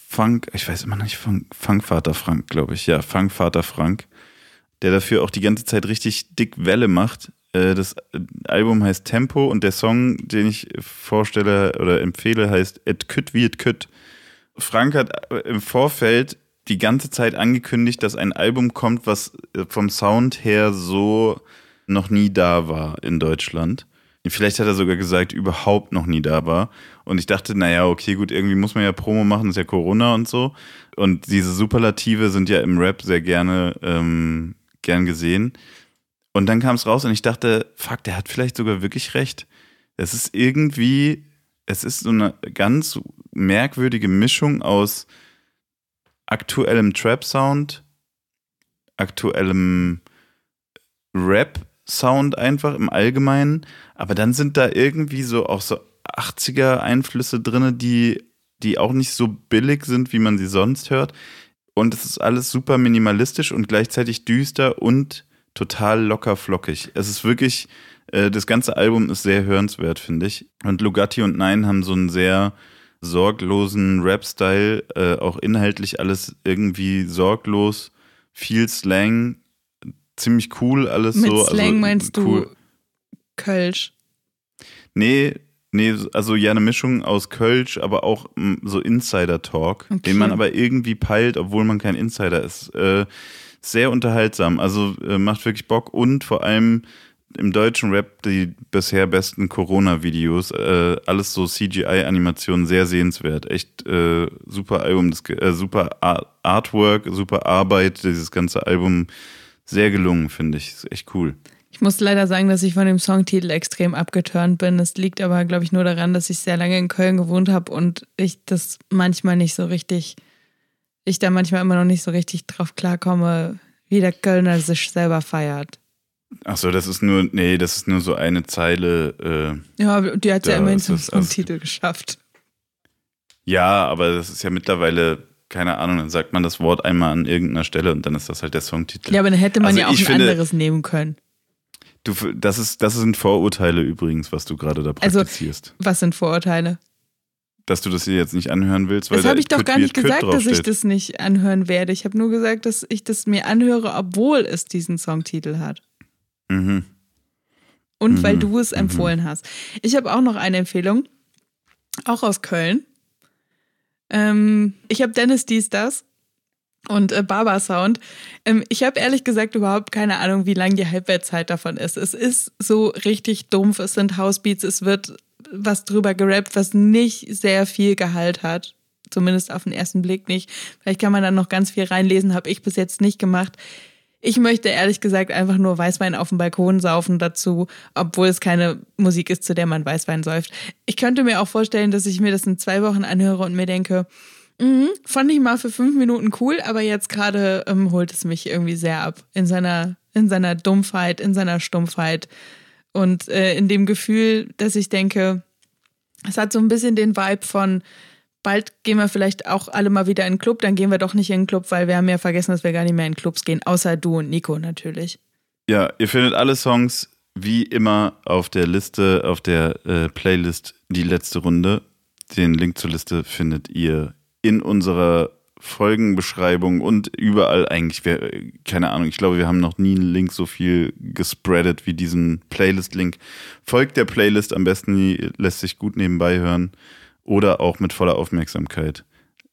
Funk, ich weiß immer nicht, von Funkvater Frank, glaube ich. Ja, Funkvater Frank der dafür auch die ganze Zeit richtig dick Welle macht. Äh, das Album heißt Tempo und der Song, den ich vorstelle oder empfehle, heißt Et kütt wie et kütt. Frank hat im Vorfeld die ganze Zeit angekündigt, dass ein Album kommt, was vom Sound her so noch nie da war in Deutschland. Vielleicht hat er sogar gesagt, überhaupt noch nie da war. Und ich dachte, naja, okay, gut, irgendwie muss man ja Promo machen, ist ja Corona und so. Und diese Superlative sind ja im Rap sehr gerne ähm, gern gesehen. Und dann kam es raus und ich dachte, fuck, der hat vielleicht sogar wirklich recht. Es ist irgendwie, es ist so eine ganz merkwürdige Mischung aus aktuellem Trap-Sound, aktuellem Rap-Sound einfach im Allgemeinen, aber dann sind da irgendwie so auch so 80er-Einflüsse drin, die, die auch nicht so billig sind, wie man sie sonst hört. Und es ist alles super minimalistisch und gleichzeitig düster und total locker flockig. Es ist wirklich, äh, das ganze Album ist sehr hörenswert, finde ich. Und Lugatti und Nein haben so einen sehr sorglosen Rap-Style, äh, auch inhaltlich alles irgendwie sorglos, viel Slang, ziemlich cool alles Mit so. Slang also, meinst cool. du Kölsch? Nee, Nee, also ja, eine Mischung aus Kölsch, aber auch mm, so Insider-Talk, Okay. den man aber irgendwie peilt, obwohl man kein Insider ist. Äh, sehr unterhaltsam, also äh, macht wirklich Bock und vor allem im deutschen Rap die bisher besten Corona-Videos, äh, alles so CGI-Animationen, sehr sehenswert. Echt äh, super Album, das, äh, super Ar Artwork, super Arbeit, dieses ganze Album sehr gelungen, finde ich. Ist echt cool. Ich muss leider sagen, dass ich von dem Songtitel extrem abgeturnt bin. Das liegt aber, glaube ich, nur daran, dass ich sehr lange in Köln gewohnt habe und ich das manchmal nicht so richtig, ich da manchmal immer noch nicht so richtig drauf klarkomme, wie der Kölner sich selber feiert. Ach so, das ist nur, nee, das ist nur so eine Zeile. Äh, Ja, aber die hat ja immerhin zum alles- Songtitel geschafft. ja, aber das ist ja mittlerweile, keine Ahnung, dann sagt man das Wort einmal an irgendeiner Stelle und dann ist das halt der Songtitel. Ja, aber dann hätte man Also ja auch ein finde- anderes nehmen können. Du, das, ist, das sind Vorurteile übrigens, was du gerade da Also- praktizierst. Was sind Vorurteile? dass du das hier jetzt nicht anhören willst, weil Das da habe ich doch gar nicht gesagt, dass ich das nicht anhören werde. Ich habe nur gesagt, dass ich das mir anhöre, obwohl es diesen Songtitel hat. Mhm. Und Mhm, weil du es mhm. empfohlen hast. Ich habe auch noch eine Empfehlung, auch aus Köln. Ähm, ich habe Dennis Dies das und äh, Baba Sound. Ähm, ich habe ehrlich gesagt überhaupt keine Ahnung, wie lang die Halbwertszeit davon ist. Es ist so richtig dumpf, es sind Housebeats, es wird was drüber gerappt, was nicht sehr viel Gehalt hat. Zumindest auf den ersten Blick nicht. Vielleicht kann man dann noch ganz viel reinlesen, habe ich bis jetzt nicht gemacht. Ich möchte ehrlich gesagt einfach nur Weißwein auf dem Balkon saufen dazu, obwohl es keine Musik ist, zu der man Weißwein säuft. Ich könnte mir auch vorstellen, dass ich mir das in zwei Wochen anhöre und mir denke, mhm, fand ich mal für fünf Minuten cool, aber jetzt gerade ähm, holt es mich irgendwie sehr ab. In seiner, in seiner Dumpfheit, in seiner Stumpfheit und äh, in dem Gefühl, dass ich denke, es hat so ein bisschen den Vibe von, bald gehen wir vielleicht auch alle mal wieder in den Club, dann gehen wir doch nicht in den Club, weil wir haben ja vergessen, dass wir gar nicht mehr in Clubs gehen, außer du und Nico natürlich. Ja, ihr findet alle Songs wie immer auf der Liste, auf der äh, Playlist Die letzte Runde. Den Link zur Liste findet ihr in unserer Folgenbeschreibung und überall eigentlich. Wir, keine Ahnung, ich glaube, wir haben noch nie einen Link so viel gespreadet wie diesen Playlist-Link. Folgt der Playlist am besten, die lässt sich gut nebenbei hören oder auch mit voller Aufmerksamkeit.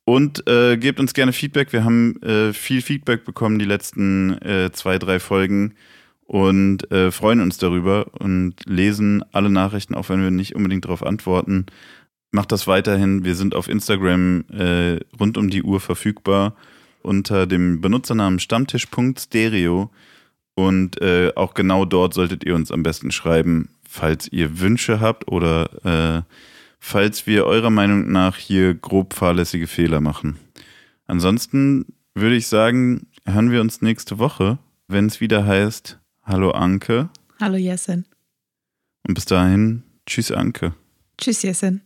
Und äh, gebt uns gerne Feedback. Wir haben äh, viel Feedback bekommen die letzten äh, zwei, drei Folgen und äh, freuen uns darüber und lesen alle Nachrichten, auch wenn wir nicht unbedingt darauf antworten. Macht das weiterhin. Wir sind auf Instagram äh, rund um die Uhr verfügbar unter dem Benutzernamen stammtisch.stereo. Und äh, auch genau dort solltet ihr uns am besten schreiben, falls ihr Wünsche habt oder äh, falls wir eurer Meinung nach hier grob fahrlässige Fehler machen. Ansonsten würde ich sagen, hören wir uns nächste Woche, wenn es wieder heißt Hallo Anke. Hallo Jessen. Und bis dahin, tschüss Anke. Tschüss Jessen.